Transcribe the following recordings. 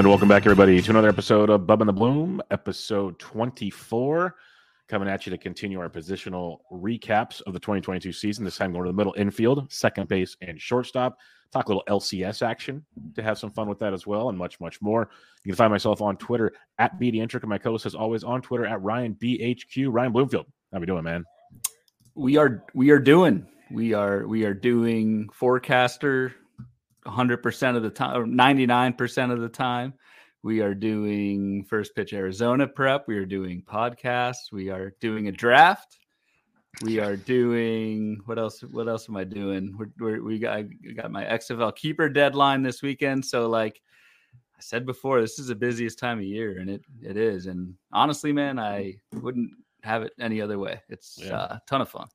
And welcome back, everybody, to another episode of Bub and the Bloom, episode 24. Coming at you to continue our positional recaps of the 2022 season. This time going to the middle infield, second base, and shortstop. Talk a little LCS action to have some fun with that as well, and much, much more. You can find myself on Twitter at BDintric, and my co-host is always on Twitter at Ryan BHQ. Ryan Bloomfield, how we doing, man? We are we are doing we are we are doing forecaster 100% of the time, or 99% of the time. We are doing first pitch Arizona prep. We are doing podcasts. We are doing a draft. We are doing what else? What else am I doing? We're, we're, we got I got my XFL keeper deadline this weekend. So like I said before, this is the busiest time of year, and it it is. And honestly, man, I wouldn't have it any other way. It's yeah. uh, a ton of fun.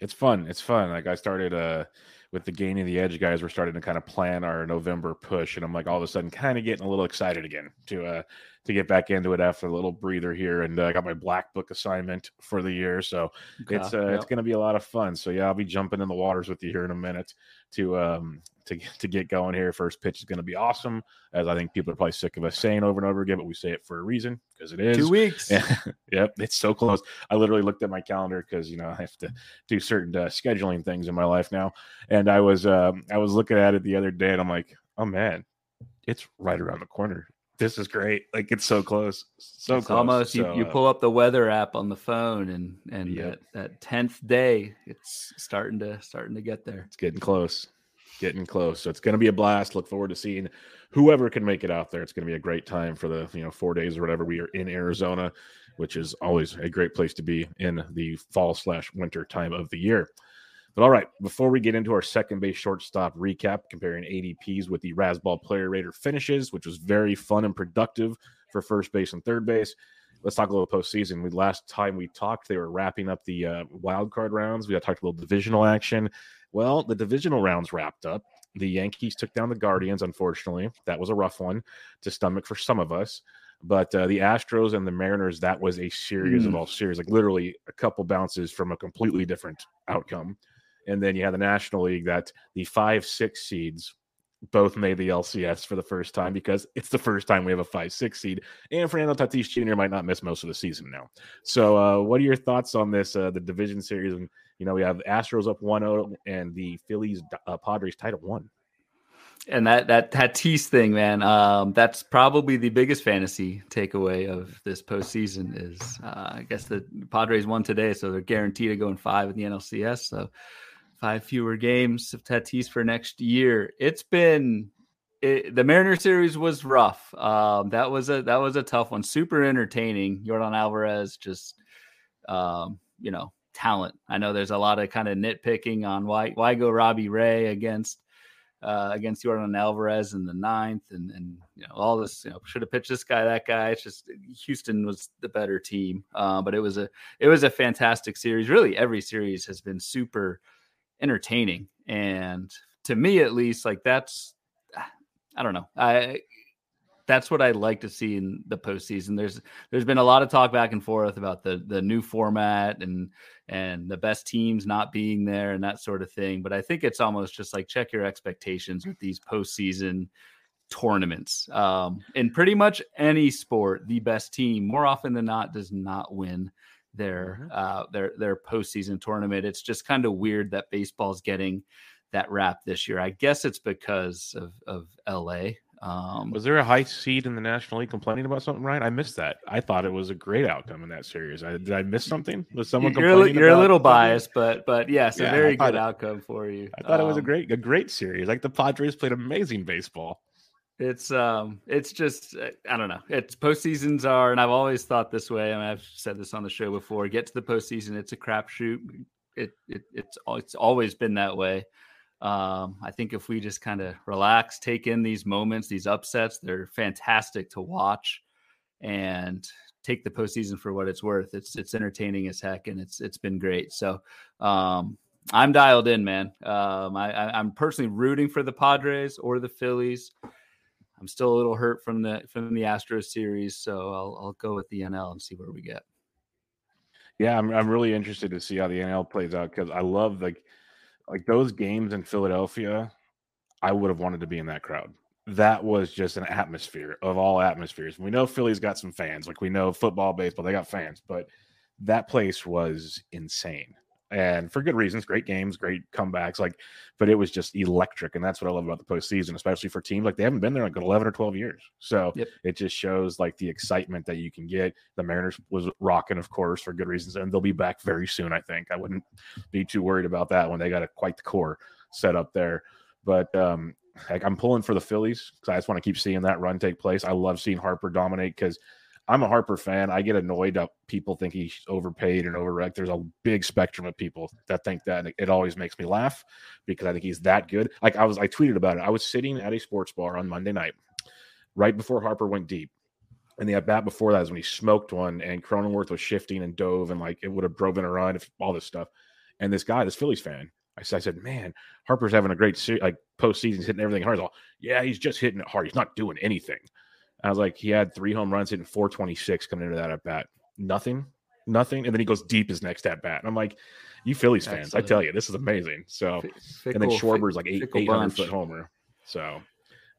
It's fun. It's fun. Like I started uh with the gaining the edge guys, we're starting to kind of plan our November push, and I'm like all of a sudden kind of getting a little excited again to uh to get back into it after a little breather here, and uh, I got my black book assignment for the year, so okay. it's uh, it's going to be a lot of fun. So yeah, I'll be jumping in the waters with you here in a minute to um to to get going here. First pitch is going to be awesome, as I think people are probably sick of us saying over and over again, but we say it for a reason because it is two weeks. yep, it's so close. I literally looked at my calendar because you know I have to do certain uh, scheduling things in my life now, and I was um, I was looking at it the other day, and I'm like, oh man, it's right around the corner. This is great. Like it's so close, so it's close. Almost so, you, you uh, pull up the weather app on the phone, and and yep. that tenth day, it's starting to starting to get there. It's getting close getting close. So it's going to be a blast. Look forward to seeing whoever can make it out there. It's going to be a great time for the you know four days or whatever we are in Arizona, which is always a great place to be in the fall slash winter time of the year. But all right, before we get into our second base shortstop recap, comparing ADPs with the Razzball Player Rater finishes, which was very fun and productive for first base and third base. Let's talk a little postseason. We last time we talked, they were wrapping up the uh, wild card rounds. We talked a little divisional action. Well, the divisional rounds wrapped up. The Yankees took down the Guardians, unfortunately. That was a rough one to stomach for some of us. But uh, the Astros and the Mariners, that was a series mm. of all series, like literally a couple bounces from a completely different outcome. And then you had the National League that the five, six seeds both made the LCS for the first time because it's the first time we have a five, six seed. And Fernando Tatis Jr. might not miss most of the season now. So, uh, what are your thoughts on this, uh, the division series? And you know, we have Astros up 1-0 and the Phillies uh, Padres tied at one. And that that Tatis thing, man, um, that's probably the biggest fantasy takeaway of this postseason. Is uh, I guess the Padres won today, so they're guaranteed to go in five in the NLCS. So five fewer games of Tatis for next year. It's been it, the Mariner series was rough. Um, that was a that was a tough one. Super entertaining. Yordan Alvarez just um, you know talent. I know there's a lot of kind of nitpicking on why why go Robbie Ray against uh, against Yordan Alvarez in the ninth, and and you know all this. You know, should have pitched this guy, that guy. It's just Houston was the better team, uh, but it was a it was a fantastic series. Really, every series has been super entertaining, and to me at least, like that's I don't know. I that's what I like to see in the postseason. There's there's been a lot of talk back and forth about the the new format and and the best teams not being there and that sort of thing. But I think it's almost just like check your expectations with these postseason tournaments. Um, in pretty much any sport, the best team more often than not does not win their mm-hmm. uh, their their postseason tournament. It's just kind of weird that baseball's getting that rap this year. I guess it's because of of LA. Um, was there a high seed in the National League complaining about something, Ryan? I missed that. I thought it was a great outcome in that series. I, did I miss something? Was someone you're, complaining? You're a little biased, but but yes, yeah, a very good it, outcome for you. I thought um, it was a um, great a great series. Like the Padres played amazing baseball. It's um, it's just uh, I don't know. It's postseasons are, and I've always thought this way. I mean, I've said this on the show before. Get to the postseason, it's a crapshoot. It, it it's it's always been that way. Um, I think if we just kind of relax, take in these moments, these upsets, they're fantastic to watch, and take the postseason for what it's worth. It's it's entertaining as heck, and it's it's been great. So um, I'm dialed in, man. Um, I, I'm personally rooting for the Padres or the Phillies. I'm still a little hurt from the from the Astros series, so I'll I'll go with the NL and see where we get. Yeah, I'm I'm really interested to see how the NL plays out because I love like like those games in Philadelphia. I would have wanted to be in that crowd. That was just an atmosphere of all atmospheres. We know Philly's got some fans, like we know football, baseball, they got fans, but that place was insane and for good reasons. Great games, great comebacks. Like, but it was just electric, and that's what I love about the postseason, especially for teams like they haven't been there like eleven or twelve years. So yep. it just shows like the excitement that you can get. The Mariners was rocking, of course, for good reasons, and they'll be back very soon. I think I wouldn't be too worried about that when they got a quite the core set up there. But um, like I'm pulling for the Phillies because I just want to keep seeing that run take place. I love seeing Harper dominate because I'm a Harper fan. I get annoyed that people think he's overpaid and overranked. There's a big spectrum of people that think that. And it always makes me laugh because I think he's that good. Like I was, I tweeted about it. I was sitting at a sports bar on Monday night, right before Harper went deep. And the at bat before that is when he smoked one and Cronenworth was shifting and dove and like it would have broken a run if all this stuff. And this guy, this Phillies fan, I said, man, Harper's having a great se- like postseason, he's hitting everything hard. He's All, yeah, he's just hitting it hard. He's not doing anything. I was like, he had three home runs hitting 426 coming into that at bat. Nothing, nothing. And then he goes deep his next at bat. And I'm like, you Phillies fans, Absolutely. I tell you, this is amazing. So, fickle, and then Schwarber's like eight, 800 bunch. foot homer. So,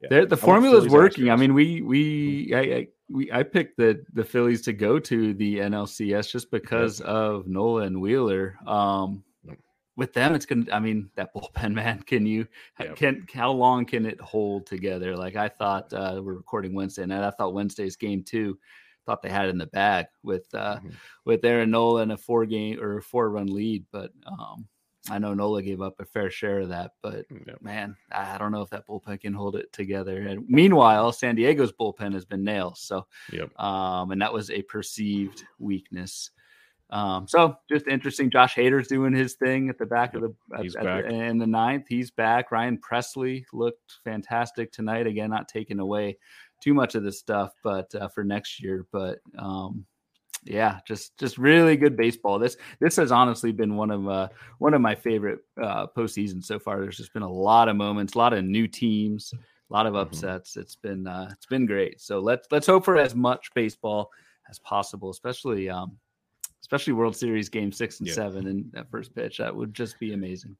yeah. the formula is working. I mean, we, we, I, I, we, I picked the, the Phillies to go to the NLCS just because yep. of Nola and Wheeler. Um, with them, it's gonna. I mean, that bullpen man. Can you? Yep. Can how long can it hold together? Like I thought. Uh, we're recording Wednesday, and I thought Wednesday's game two. Thought they had it in the bag with uh, mm-hmm. with Aaron Nola and a four game or four run lead, but um, I know Nola gave up a fair share of that. But yep. man, I don't know if that bullpen can hold it together. And meanwhile, San Diego's bullpen has been nails. So, yep. um, and that was a perceived weakness. Um, so just interesting. Josh Hader's doing his thing at the back of the, at, at the, in the ninth. He's back. Ryan Pressly looked fantastic tonight. Again, not taking away too much of this stuff, but uh, for next year. But um, yeah, just just really good baseball. This this has honestly been one of uh, one of my favorite uh, postseasons so far. There's just been a lot of moments, a lot of new teams, a lot of mm-hmm. upsets. Mm-hmm. It's been uh, it's been great. So let's let's hope for as much baseball as possible, especially um, especially World Series game six and yeah. seven and that first pitch. That would just be amazing.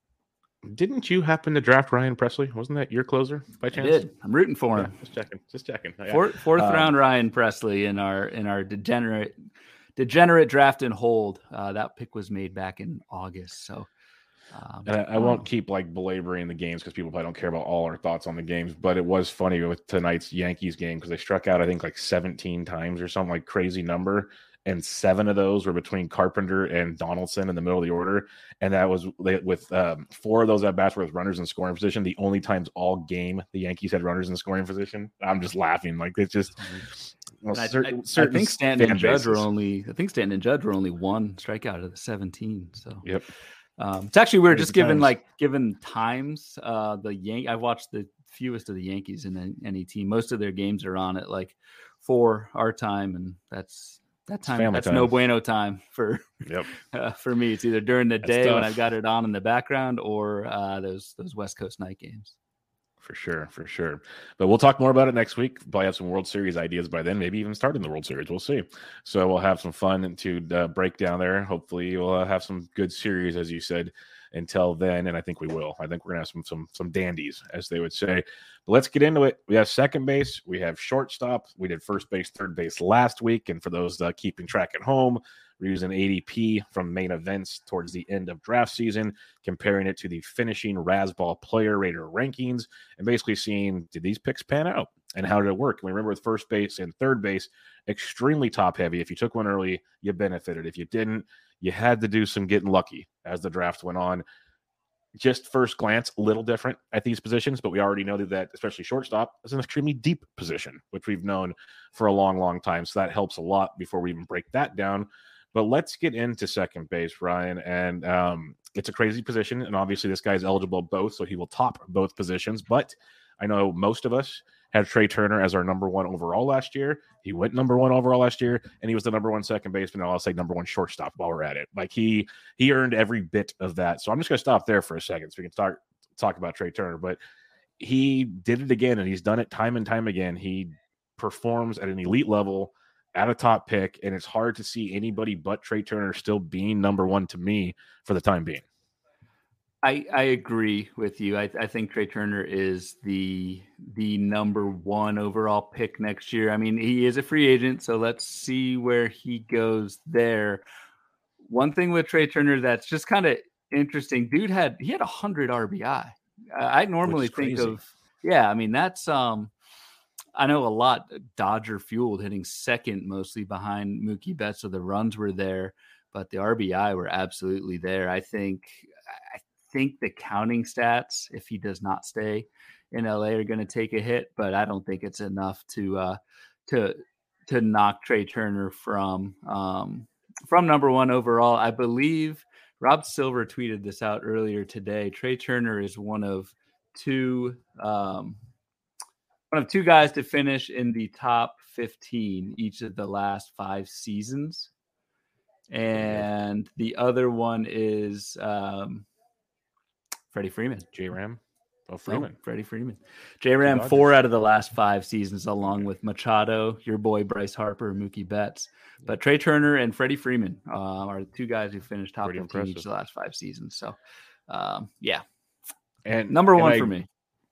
Didn't you happen to draft Ryan Pressly? Wasn't that your closer by chance? I did. I'm rooting for him. Yeah, just checking. Just checking. Yeah. Fourth, fourth um, round Ryan Pressly in our in our degenerate degenerate draft and hold. Uh, that pick was made back in August. So um, and I, I, won't um, keep like belaboring the games because people probably don't care about all our thoughts on the games. But it was funny with tonight's Yankees game because they struck out I think like 17 times or something like crazy number, and seven of those were between Carpenter and Donaldson in the middle of the order, and that was with um, four of those at bats were with runners in scoring position. The only times all game the Yankees had runners in scoring position. I'm just laughing like it's just. Well, certain, I, certain I, think Stanton and Judge were only. I think Stanton and Judge were only one strikeout of the 17. So yep. Um, it's actually we were just given like given times. Uh, the Yank I've watched the fewest of the Yankees in any team. Most of their games are on at like four our time, and that's that time that's time. no bueno time for yep. uh, for me. It's either during the that's day tough. when I've got it on in the background or uh, those those West Coast night games. for sure, for sure. But we'll talk more about it next week. Probably have some World Series ideas by then. Maybe even starting the World Series. We'll see. So we'll have some fun to uh, break down there. Hopefully, we'll uh, have some good series, as you said. Until then, and I think we will. I think we're gonna have some some some dandies, as they would say. But let's get into it. We have second base, we have shortstop, we did first base, third base last week, and for those uh, keeping track at home, we're using ADP from main events towards the end of draft season, comparing it to the finishing Razzball player rater rankings, and basically seeing did these picks pan out and how did it work? We remember with first base and third base, extremely top heavy. If you took one early, you benefited. If you didn't, you had to do some getting lucky as the draft went on. Just first glance, a little different at these positions, but we already know that, especially shortstop, is an extremely deep position, which we've known for a long, long time. So that helps a lot before we even break that down. But let's get into second base, Ryan. And um, it's a crazy position. And obviously, this guy's eligible both, so he will top both positions. But I know most of us had Trea Turner as our number one overall last year. He went number one overall last year, and he was the number one second baseman. I'll say number one shortstop while we're at it. Like he he earned every bit of that. So I'm just going to stop there for a second, so we can start talk about Trea Turner. But he did it again, and he's done it time and time again. He performs at an elite level at a top pick, and it's hard to see anybody but Trea Turner still being number one to me for the time being. I, I agree with you. I, I think Trea Turner is the the number one overall pick next year. I mean, he is a free agent, so let's see where he goes there. One thing with Trea Turner that's just kind of interesting. Dude had he had hundred RBI. I normally think of yeah. I mean, that's um I know a lot Dodger fueled, hitting second mostly behind Mookie Betts, so the runs were there, but the RBI were absolutely there. I think I think the counting stats, if he does not stay in LA, are going to take a hit, but I don't think it's enough to uh, to to knock Trea Turner from um, from number one overall. I believe Rob Silver tweeted this out earlier today. Trea Turner is one of two um, one of two guys to finish in the top 15 each of the last five seasons. And the other one is um, Freddie Freeman. J Ram. Oh, Freeman. Oh, Freddie Freeman. J Ram, four out of the last five seasons, along with Machado, your boy Bryce Harper, Mookie Betts. But Trea Turner and Freddie Freeman uh, are the two guys who finished top Pretty 15 impressive. each of the last five seasons. So, um, yeah. And number one I, for me.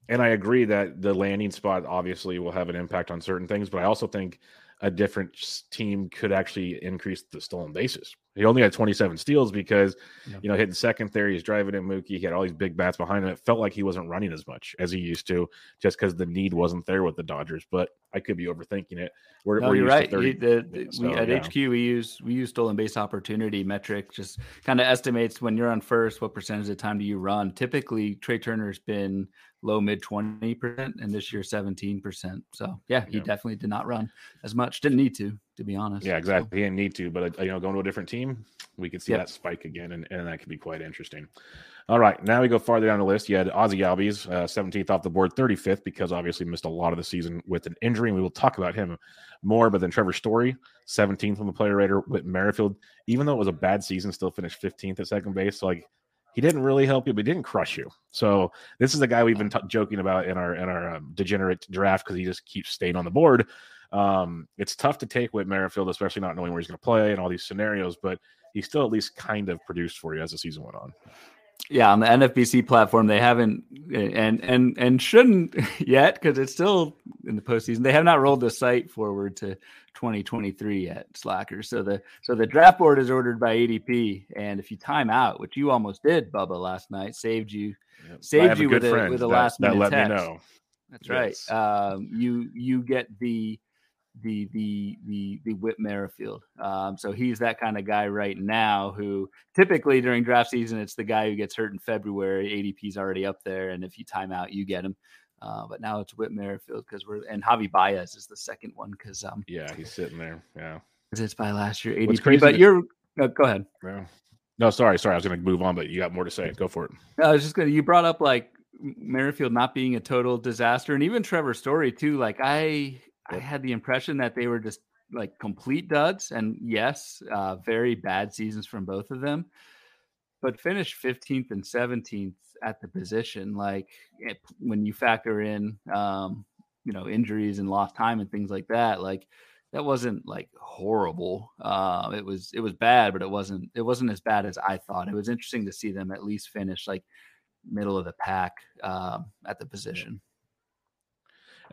And I agree that the landing spot obviously will have an impact on certain things, but I also think a different team could actually increase the stolen bases. He only had 27 steals because, yeah. you know, hitting second there, he's driving in Mookie. He had all these big bats behind him. It felt like he wasn't running as much as he used to, just because the need wasn't there with the Dodgers. But I could be overthinking it. We're, no, we're you're right. 30, the, the, so, we, at yeah. HQ, we use we use stolen base opportunity metric. Just kind of estimates when you're on first, what percentage of time do you run? Typically, Trea Turner's been low mid 20%, and this year 17%. So yeah, he yeah. definitely did not run as much. Didn't need to, to be honest. Yeah, exactly. So. He didn't need to, but uh, you know, going to a different team, we could see yep. that spike again, and, and that could be quite interesting. All right, now we go farther down the list. You had Ozzie Albies, uh, 17th off the board, 35th, because obviously missed a lot of the season with an injury, and we will talk about him more. But then Trevor Story, 17th on the player rater with Merrifield, even though it was a bad season, still finished 15th at second base. So like he didn't really help you, but he didn't crush you. So this is the guy we've been t- joking about in our in our um, degenerate draft because he just keeps staying on the board. Um, it's tough to take with Merrifield, especially not knowing where he's going to play and all these scenarios, but he still at least kind of produced for you as the season went on. Yeah, on the NFBC platform, they haven't and and and shouldn't yet because it's still in the postseason. They have not rolled the site forward to 2023 yet, Slackers. So the so the draft board is ordered by ADP, and if you time out, which you almost did, Bubba, last night, saved you yep. saved you with a, with a last minute that let text. me know. That's yes. right. Um, you you get the the the the the Whit Merrifield. Um, so he's that kind of guy right now who typically during draft season it's the guy who gets hurt in February. ADP's already up there, and if you time out, you get him. Uh, but now it's Whit Merrifield because we're and Javi Baez is the second one because um yeah he's sitting there yeah because it's by last year ADP. But you're uh, go ahead. Yeah. No, sorry, sorry. I was going to move on, but you got more to say. Go for it. I was just going to. You brought up like Merrifield not being a total disaster, and even Trevor Story too. Like I I had the impression that they were just like complete duds. And yes, uh, very bad seasons from both of them. but finished 15th and 17th at the position. Like it, when you factor in, um, you know, injuries and lost time and things like that, like that wasn't like horrible. Uh, it was it was bad, but it wasn't it wasn't as bad as I thought. It was interesting to see them at least finish like middle of the pack uh, at the position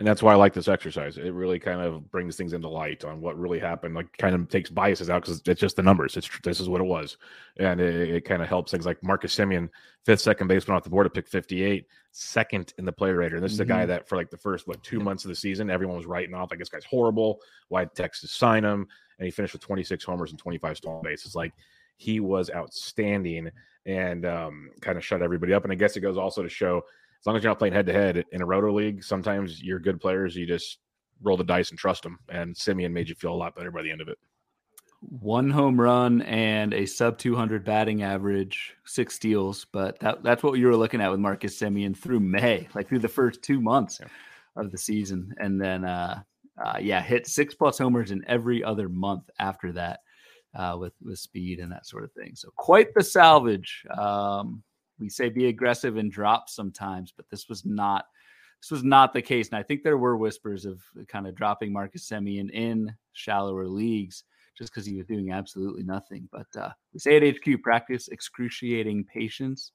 and that's why I like this exercise. It really kind of brings things into light on what really happened. Like, kind of takes biases out because it's just the numbers. It's this is what it was, and it, it kind of helps things like Marcus Semien, fifth second baseman off the board to pick 58, second in the player rater. And this is a guy mm-hmm. that for like the first what two months of the season, everyone was writing off like this guy's horrible. Why Texas sign him? And he finished with 26 homers and 25 stolen bases. Like he was outstanding and um, kind of shut everybody up. And I guess it goes also to show as long as you're not playing head to head in a roto league, sometimes you're good players. You just roll the dice and trust them. And Semien made you feel a lot better by the end of it. One home run and a sub 200 batting average, six steals. But that, that's what you were looking at with Marcus Semien through May, like through the first two months yeah. of the season. And then, uh, uh, yeah, hit six plus homers in every other month after that uh, with, with speed and that sort of thing. So quite the salvage. Um, we say be aggressive and drop sometimes, but this was not this was not the case. And I think there were whispers of kind of dropping Marcus Semien in shallower leagues just because he was doing absolutely nothing. But uh, we say at HQ practice excruciating patience,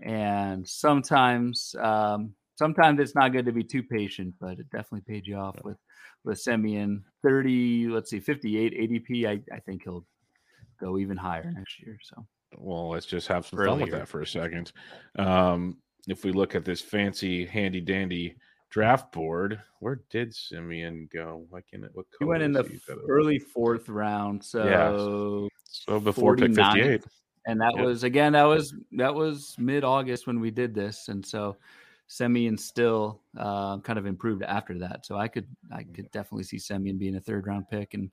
and sometimes um, sometimes it's not good to be too patient, but it definitely paid you off with with Semien 30, let's see, 58 ADP. I, I think he'll go even higher next year. So well, let's just have some Earlier. fun with that for a second. Um, if we look at this fancy, handy dandy draft board, where did Semien go? Like in it, what he went in the early fourth round. So yeah. so before 49. pick fifty eight, and that yep. was again that was that was mid August when we did this, and so Semien still uh, kind of improved after that. So I could I could definitely see Semien being a third round pick, and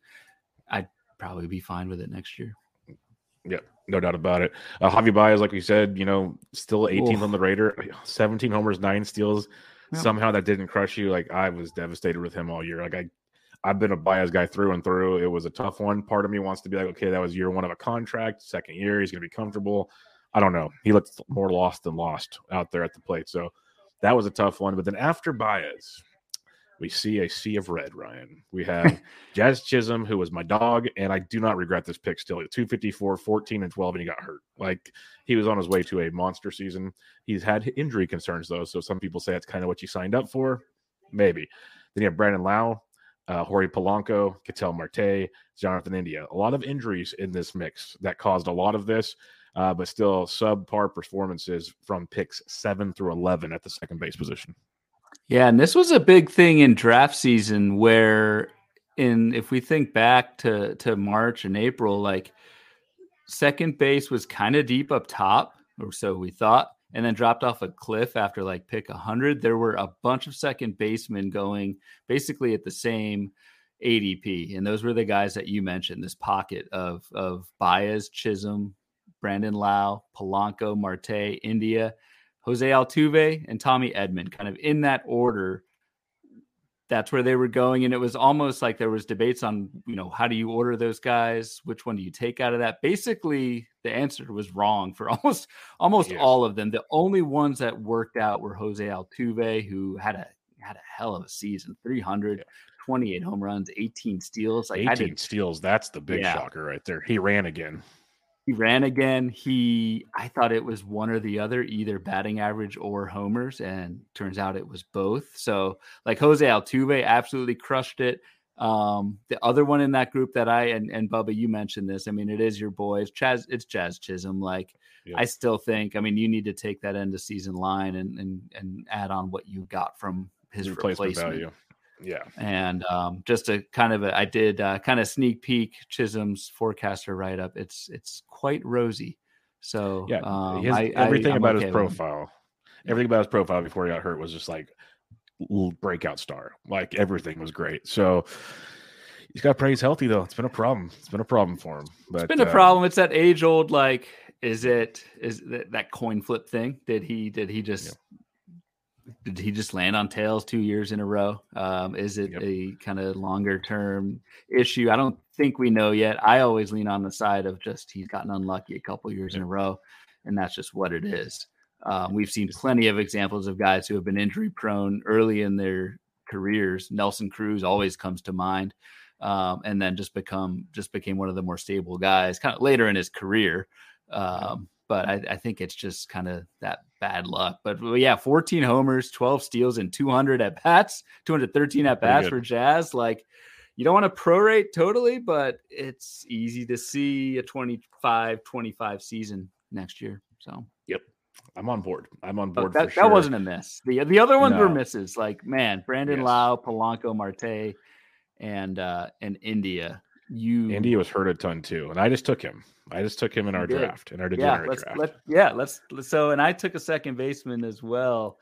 I'd probably be fine with it next year. Yeah, no doubt about it. Uh, Javi Baez, like we said, you know, still 18th on the rater, 17 homers, nine steals. Somehow that didn't crush you. Like I was devastated with him all year. Like I, I've been a Baez guy through and through. It was a tough one. Part of me wants to be like, okay, that was year one of a contract. Second year, he's going to be comfortable. I don't know. He looked more lost than lost out there at the plate. So that was a tough one. But then after Baez, we see a sea of red, Ryan. We have Jazz Chisholm, who was my dog, and I do not regret this pick still. 254, 14, and 12, and he got hurt. Like he was on his way to a monster season. He's had injury concerns, though. So some people say that's kind of what you signed up for. Maybe. Then you have Brandon Lowe, uh, Jorge Polanco, Ketel Marte, Jonathan India. A lot of injuries in this mix that caused a lot of this, uh, but still subpar performances from picks seven through 11 at the second base position. Yeah, and this was a big thing in draft season where in if we think back to to March and April, like second base was kind of deep up top, or so we thought, and then dropped off a cliff after like pick 100. There were a bunch of second basemen going basically at the same ADP, and those were the guys that you mentioned. This pocket of of Baez, Chisholm, Brandon Lowe, Polanco, Marte, India, Jose Altuve and Tommy Edman, kind of in that order. That's where they were going, and it was almost like there was debates on, you know, how do you order those guys? Which one do you take out of that? Basically, the answer was wrong for almost almost all of them. The only ones that worked out were Jose Altuve, who had a had a hell of a season, 300, 28 home runs, 18 steals. Like 18 steals. That's the big yeah. shocker right there. He ran again. He ran again. He, I thought it was one or the other, either batting average or homers, and turns out it was both. So, like Jose Altuve absolutely crushed it. Um, the other one in that group that I and, and Bubba, you mentioned this. I mean, it is your boys, Chaz. It's Jazz Chisholm. Like, yeah. I still think. I mean, you need to take that end of season line and and and add on what you got from his replacement, replacement. value. Yeah. And um, just a kind of a, I did uh, kind of sneak peek Chisholm's forecaster write up. It's it's quite rosy. So yeah, um, I, everything I, about okay his profile, everything about his profile before he got hurt was just like breakout star. Like everything was great. So he's got praise healthy though. It's been a problem. It's been a problem for him. But it's been a uh, problem. It's that age old like is it is that, that coin flip thing? Did he did he just yeah did he just land on tails two years in a row? Um, is it yep. a kind of longer term issue? I don't think we know yet. I always lean on the side of just he's gotten unlucky a couple years in a row, and that's just what it is. Um, we've seen plenty of examples of guys who have been injury prone early in their careers. Nelson Cruz always comes to mind, um, and then just become just became one of the more stable guys kind of later in his career. Um, but I, I, think it's just kind of that bad luck. But well, yeah, 14 homers, 12 steals, and 200 at bats, 213 at bats for Jazz. Like you don't want to prorate totally, but it's easy to see a 25 25 season next year. So, yep. I'm on board. I'm on board. that, sure. that wasn't a miss. The the other ones no. were misses. Like man, Brandon yes. Lowe, Polanco, Marte, and uh and India. You India was hurt a ton too, and I just took him. I just took him in our draft, in our degenerate yeah, let's, draft. Let, yeah, let's. So, and I took a second baseman as well,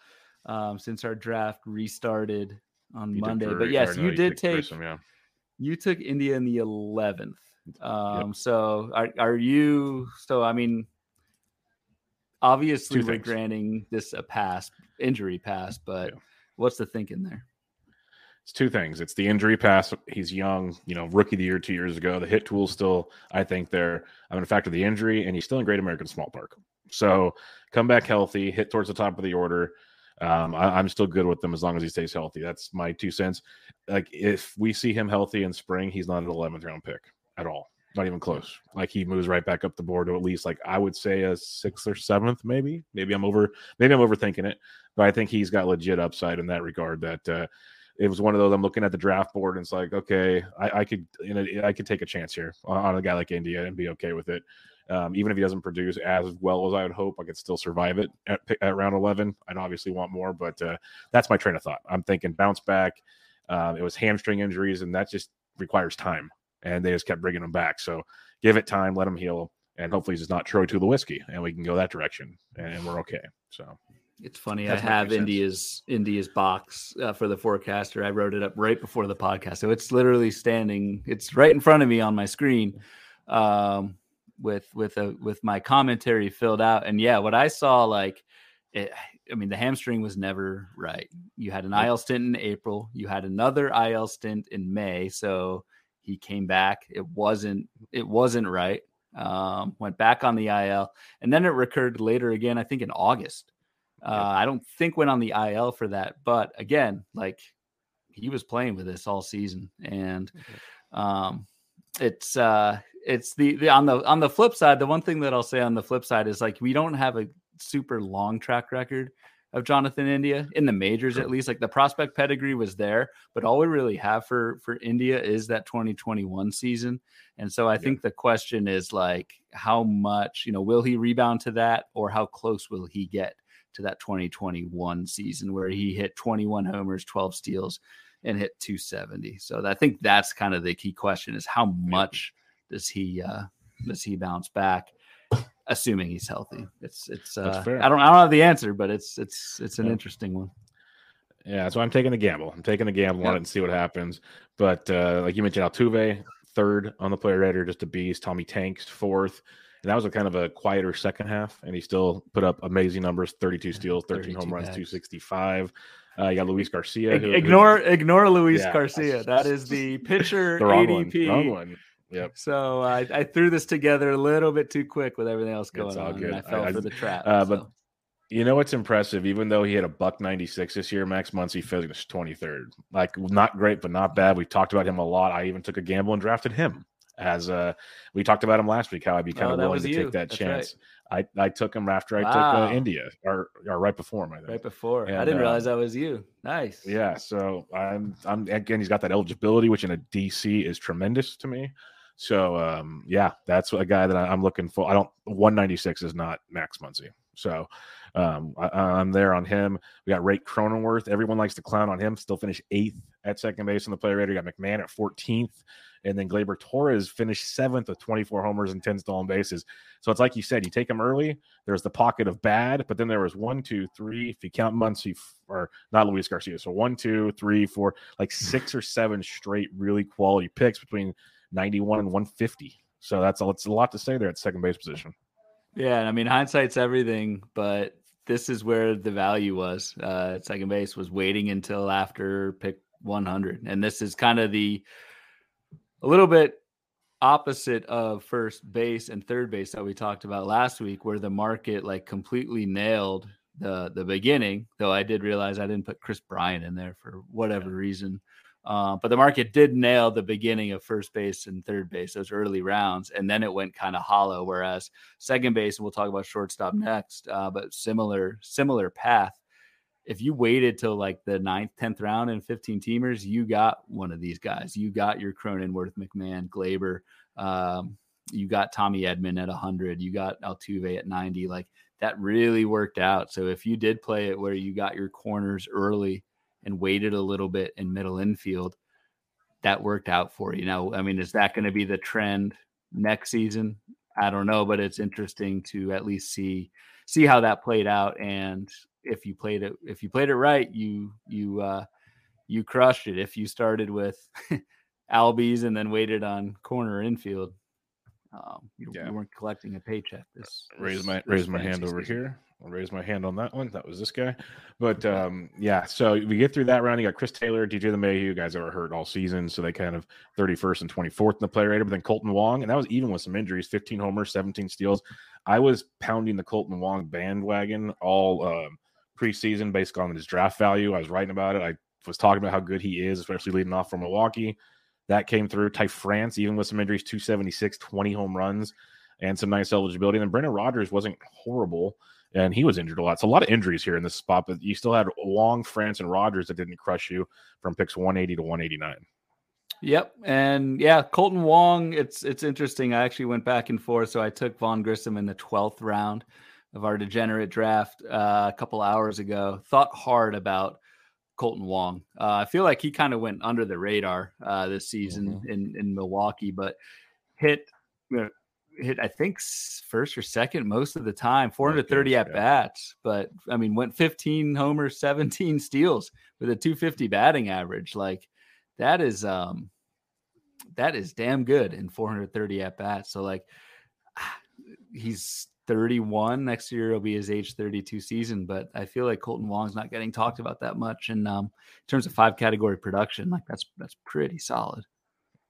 um, since our draft restarted on you Monday. but yes, no, you, did take. Yeah. You took India in the eleventh. Um, yep. So, are are you? So, I mean, obviously we're granting this a pass, injury pass, but yeah. what's the thinking there? It's two things. It's the injury pass. He's young, you know, rookie the year two years ago. The hit tool still, I think, there. I'm going to factor the injury, and he's still in Great American Small Park. So come back healthy, hit towards the top of the order. Um, I, am still good with them as long as he stays healthy. That's my two cents. Like if we see him healthy in spring, he's not an 11th round pick at all. Not even close. Like he moves right back up the board to at least like I would say a sixth or seventh, maybe. Maybe I'm over. Maybe I'm overthinking it, but I think he's got legit upside in that regard. That uh, it was one of those. I'm looking at the draft board and it's like, okay, I, I could, you know, I could take a chance here on, a guy like India and be okay with it. Um, even if he doesn't produce as well as I would hope, I could still survive it at, at round 11. I'd obviously want more, but uh, that's my train of thought. I'm thinking bounce back. Um, it was hamstring injuries, and that just requires time and they just kept bringing him back. So give it time, let him heal, and hopefully he's not Troy whiskey, and we can go that direction, and we're okay. So it's funny. That's I have India's India's box uh, for the forecaster. I wrote it up right before the podcast, so it's literally standing. It's right in front of me on my screen, um, with with a with my commentary filled out. And yeah, what I saw, like, it, I mean, the hamstring was never right. You had an IL stint in April. You had another IL stint in May. So he came back. It wasn't it wasn't right. Um, went back on the IL, and then it recurred later again. I think in August. Uh, I don't think went on the IL for that, but again, like he was playing with this all season, and um, it's uh, it's the, the on the on the flip side. The one thing that I'll say on the flip side is like we don't have a super long track record of Jonathan India in the majors, at least. Like the prospect pedigree was there, but all we really have for for India is that 2021 season. And so I yeah. think the question is like, how much, you know, will he rebound to that, or how close will he get to that 2021 season where he hit 21 homers, 12 steals, and hit 270? So I think that's kind of the key question: is how much does he uh, does he bounce back? assuming he's healthy. It's it's uh, I don't I don't have the answer, but it's it's it's an yeah. interesting one. Yeah, so I'm taking a gamble. I'm taking a gamble yep. on it and see what happens. But uh, like you mentioned, Altuve third on the player radar, just a beast. Tommy Tanks fourth. And that was a kind of a quieter second half, and he still put up amazing numbers: 32 steals, 13 home runs, 265. Uh, you got Luis Garcia. Who, ignore who, ignore Luis yeah, Garcia. That is the pitcher the wrong ADP. One, wrong one. Yep. So I, I, threw this together a little bit too quick with everything else going on. Good. I fell I, for the trap. Uh, so. But you know what's impressive? Even though he had a buck 96 this year, Max Muncy finished 23rd. Like not great, but not bad. We talked about him a lot. I even took a gamble and drafted him as uh we talked about him last week how I'd be kind oh, of willing to you. take that That's chance. Right. I I took him after I wow. took uh, India or or right before him. I think. Right before. And, I didn't uh, realize that was you. Nice. Yeah. So I'm I'm again. He's got that eligibility, which in a DC is tremendous to me. So um, yeah, that's a guy that I'm looking for. I don't 196 is not Max Muncy. So um, I, am there on him. We got Ray Cronenworth. Everyone likes to clown on him. Still finished eighth at second base on the player rater. You got McMahon at 14th. And then Gleyber Torres finished seventh with 24 homers and 10 stolen bases. So it's like you said, you take him early. There's the pocket of bad, but then there was one, two, three. If you count Muncy or not Luis Garcia, so one, two, three, four, like six or seven straight really quality picks between 91 and 150. So that's a, it's a lot to say there at second base position. Yeah, I mean hindsight's everything, but this is where the value was. Uh, at second base was waiting until after pick 100, and this is kind of the a little bit opposite of first base and third base that we talked about last week, where the market like completely nailed the the beginning. Though I did realize I didn't put Kris Bryant in there for whatever reason. Uh, but the market did nail the beginning of first base and third base, those early rounds, and then it went kind of hollow. Whereas second base, and we'll talk about shortstop next, uh, but similar similar path. If you waited till like the ninth, tenth round and 15 teamers, you got one of these guys. You got your Cronenworth, McMahon, Gleyber. Um, you got Tommy Edman at 100. You got Altuve at 90. Like that really worked out. So if you did play it where you got your corners early and waited a little bit in middle infield, that worked out for you. Now, I mean, is that going to be the trend next season? I don't know, but it's interesting to at least see see how that played out. And if you played it, if you played it right, you you uh, you crushed it. If you started with Albies and then waited on corner infield, um, you, yeah. you, weren't collecting a paycheck. This, raise my this raise my hand over here. I'll raise my hand on that one. That was this guy. But um, yeah, so we get through that round. You got Chris Taylor, DJ LeMahieu, guys that were hurt all season. So they kind of 31st and 24th in the player rater. But then Kolten Wong, and that was even with some injuries 15 homers, 17 steals. I was pounding the Kolten Wong bandwagon all um, preseason based on his draft value. I was writing about it. I was talking about how good he is, especially leading off from Milwaukee. That came through. Ty France, even with some injuries, 276, 20 home runs, and some nice eligibility. And then Brendon Rodgers wasn't horrible, and he was injured a lot. So a lot of injuries here in this spot, but you still had Wong, France, and Rodgers that didn't crush you from picks 180 to 189. Yep, and yeah, Kolten Wong. It's it's interesting. I actually went back and forth. So I took Vaughn Grissom in the twelfth round of our degenerate draft uh, a couple hours ago. Thought hard about Kolten Wong. Uh, I feel like he kind of went under the radar uh, this season mm-hmm. in in Milwaukee, but hit you know, hit I think first or second most of the time, 430 at bats. But I mean, went 15 homers, 17 steals with a 250 batting average. Like that is um that is damn good in 430 at bats. So like he's 31 next year will be his age 32 season but i feel like kolten wong's not getting talked about that much and um, in terms of five category production like that's that's pretty solid.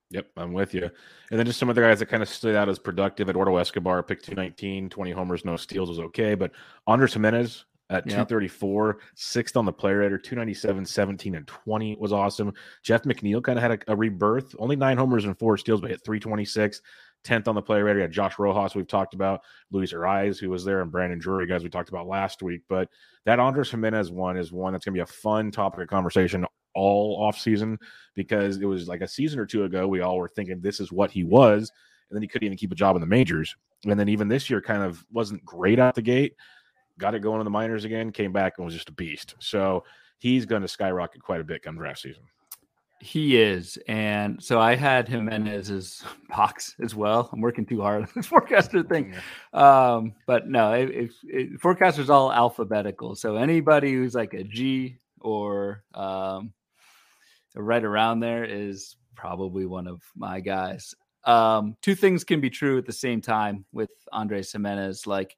Yep i'm with you. And then just some other guys that kind of stood out as productive eduardo escobar picked 219 20 homers no steals was okay but andres gimenez at yep. 234 sixth on the player rater 297 17 and 20 was awesome. Jeff mcneil kind of had a, a rebirth only nine homers and four steals but hit 326 10th on the player rater. We had Josh Rojas, we've talked about, Luis Arraez, who was there, and Brandon Drury, guys we talked about last week. But that Andres Gimenez one is one that's going to be a fun topic of conversation all off season because it was like a season or two ago, we all were thinking this is what he was. And then he couldn't even keep a job in the majors. And then even this year kind of wasn't great out the gate. Got it going in the minors again, came back and was just a beast. So he's going to skyrocket quite a bit come draft season. He is, and so I had him in his box as well. I'm working too hard on this forecaster thing, um, but no, it, it, it, forecaster's all alphabetical. So anybody who's like a G or um, right around there is probably one of my guys. Um, two things can be true at the same time with Andres Gimenez. Like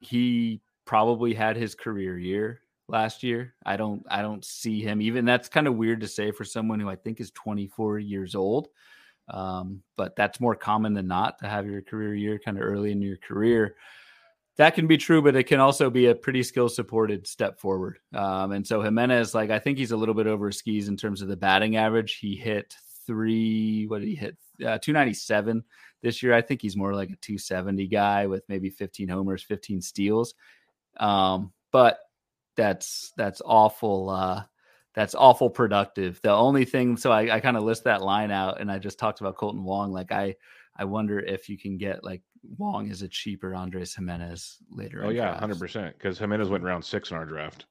he probably had his career year last year. I don't I don't see him even that's kind of weird to say for someone who I think is 24 years old. Um, but that's more common than not to have your career year kind of early in your career. That can be true, but it can also be a pretty skill supported step forward. Um, and so Gimenez, like I think he's a little bit over skis in terms of the batting average. He hit three, what did he hit? Uh, 297 this year. I think he's more like a 270 guy with maybe 15 homers, 15 steals. Um, but that's that's awful uh that's awful productive. The only thing so i, I kind of list that line out and i just talked about kolten wong like i i wonder if you can get like wong is a cheaper andres gimenez later oh yeah drafts. 100% because gimenez went round six in our draft.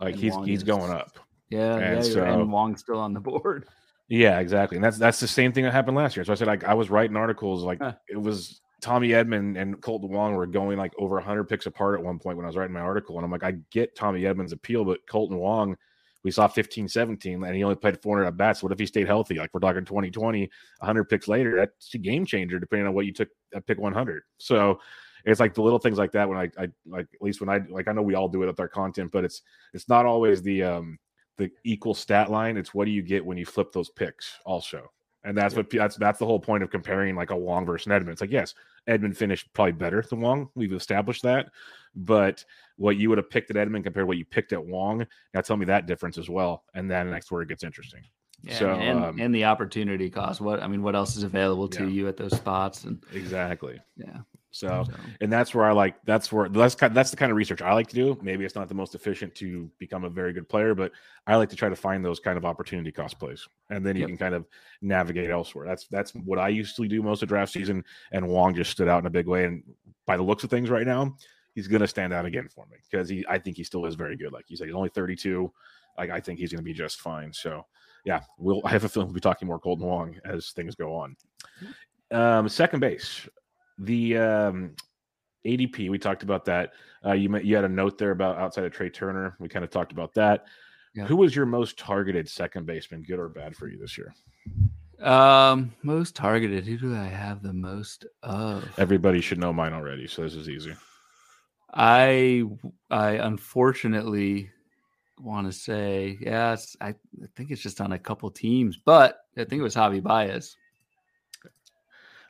Like and he's wong he's is, going up. Yeah and yeah so, and wong's still on the board. Yeah exactly and that's that's the same thing that happened last year. So i said like i was writing articles like huh. it was Tommy Edman and Kolten Wong were going like over 100 picks apart at one point when I was writing my article. And I'm like, I get Tommy Edman's appeal, but Kolten Wong, we saw 15, 17, and he only played 400 at bats. What if he stayed healthy? Like we're talking 2020, 100 picks later, that's a game changer depending on what you took at pick 100. So it's like the little things like that when I, I like, at least when I, like, I know we all do it with our content, but it's, it's not always the, um, the equal stat line. It's what do you get when you flip those picks also. And that's what that's that's the whole point of comparing like a Wong versus an Edman. It's like, yes, Edman finished probably better than Wong. We've established that. But what you would have picked at Edman compared to what you picked at Wong, now tell me that difference as well. And then that's where it gets interesting. Yeah, so and, um, and the opportunity cost. What I mean, what else is available to yeah. you at those spots? And exactly. Yeah. So, so, and that's where I like. That's where that's kind. That's the kind of research I like to do. Maybe it's not the most efficient to become a very good player, but I like to try to find those kind of opportunity cost plays, and then you yep. can kind of navigate elsewhere. That's that's what I usually do most of draft season. And Wong just stood out in a big way, and by the looks of things right now, he's going to stand out again for me because he. I think he still is very good. Like you said, he's only thirty two. Like I think he's going to be just fine. So yeah, we'll. I have a feeling we'll be talking more Kolten Wong as things go on. Um, second base, the um, ADP. We talked about that. Uh, you you had a note there about outside of Trea Turner. We kind of talked about that. Yeah. Who was your most targeted second baseman, good or bad for you this year? Um, most targeted. Who do I have the most of? Everybody should know mine already, so this is easy. I I unfortunately want to say, yes. I, I think it's just on a couple teams, but I think it was Javi Baez.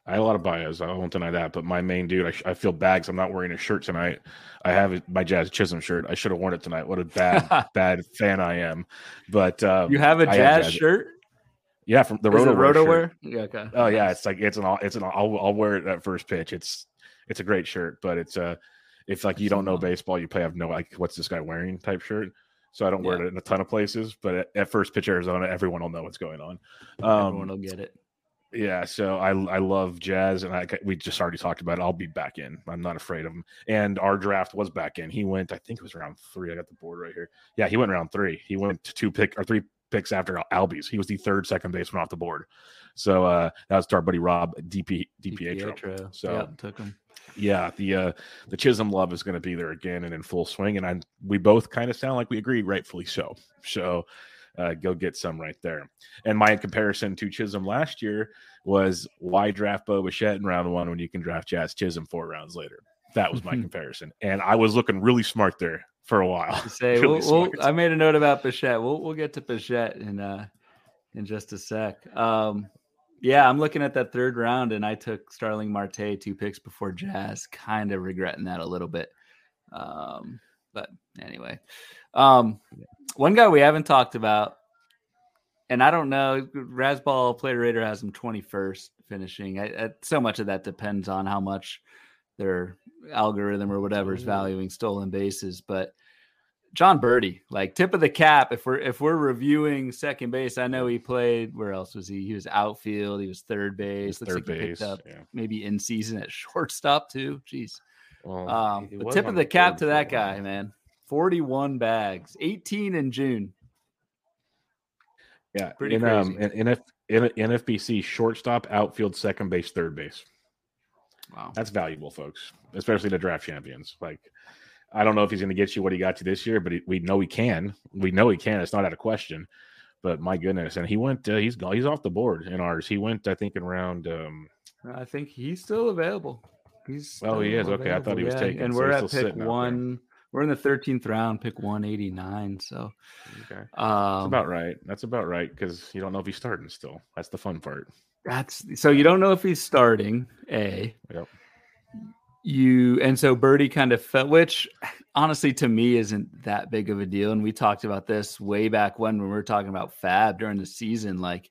I had a lot of Baez. I won't deny that. But my main dude, I, sh- I feel bad because I'm not wearing a shirt tonight. I have my Jazz Chisholm shirt. I should have worn it tonight. What a bad, bad fan I am. But um, you have a Jazz, Jazz shirt? Yeah, from the Roto Roto wear. Yeah, okay. Oh yeah, it's like it's an it's an I'll, I'll wear it at first pitch. It's it's a great shirt, but it's a uh, if like you don't know baseball, you play have no like what's this guy wearing type shirt so I don't yeah. wear it in a ton of places. But at, at, first pitch Arizona, everyone will know what's going on. Um, everyone will get it. Yeah, so I I love Jazz, and I we just already talked about it. I'll be back in. I'm not afraid of him. And our draft was back in. He went, I think it was around three. I got the board right here. Yeah, he went around three. He went to two pick or three picks after Albies. He was the third second baseman off the board. So uh, that was our buddy Rob DP DiPietro. So yeah, took him yeah, the uh the Chisholm love is going to be there again and in full swing, and I we both kind of sound like we agree, rightfully so. So uh, go get some right there. And my comparison to Chisholm last year was why draft Bo Bichette in round one when you can draft Jazz Chisholm four rounds later. That was my comparison, and I was looking really smart there for a while. Say, really we'll, we'll, I made a note about Bichette. We'll we'll get to Bichette in uh in just a sec. Um, yeah, I'm looking at that third round, and I took Starling Marte two picks before Jazz. Kind of regretting that a little bit. Um, but anyway, um, one guy we haven't talked about, and I don't know, Razzball Player Rater has him 21st finishing. I, I, so much of that depends on how much their algorithm or whatever is valuing stolen bases, but Jon Berti, like tip of the cap. If we're if we're reviewing second base, I know he played. Where else was he? He was outfield. He was third base. Looks third like he base, picked up yeah. maybe in season at shortstop too. Jeez. Well, um, but tip of the cap to that guy, man. Forty-one bags, eighteen in June. Yeah, pretty in, crazy. Um, in, in, in NFBC, shortstop, outfield, second base, third base. Wow, that's valuable, folks, especially the draft champions. Like I don't know if he's going to get you what he got you this year, but he, we know he can. We know he can. It's not out of question. But my goodness, and he went. Uh, he's he's off the board in ours. He went, I think, in round. Um, I think he's still available. He's oh, he is okay. I thought he was yeah. taken. And so we're at pick one. We're in the thirteenth round, pick one eighty nine. So okay, um, that's about right. That's about right because you don't know if he's starting still. That's the fun part. That's so you don't know if he's starting. A. Yep you and so Berti kind of felt, which honestly to me isn't that big of a deal. And we talked about this way back when when we were talking about Fab during the season. Like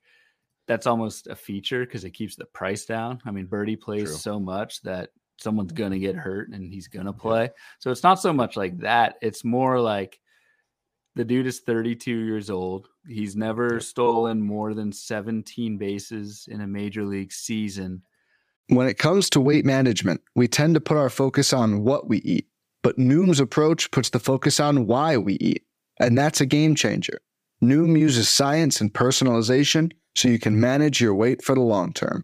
that's almost a feature because it keeps the price down. I mean, Berti plays True. so much that someone's gonna get hurt and he's gonna play. So it's not so much like that. It's more like the dude is 32 years old. He's never stolen more than 17 bases in a major league season when it comes to weight management, we tend to put our focus on what we eat, but Noom's approach puts the focus on why we eat. And that's a game changer. Noom uses science and personalization so you can manage your weight for the long term.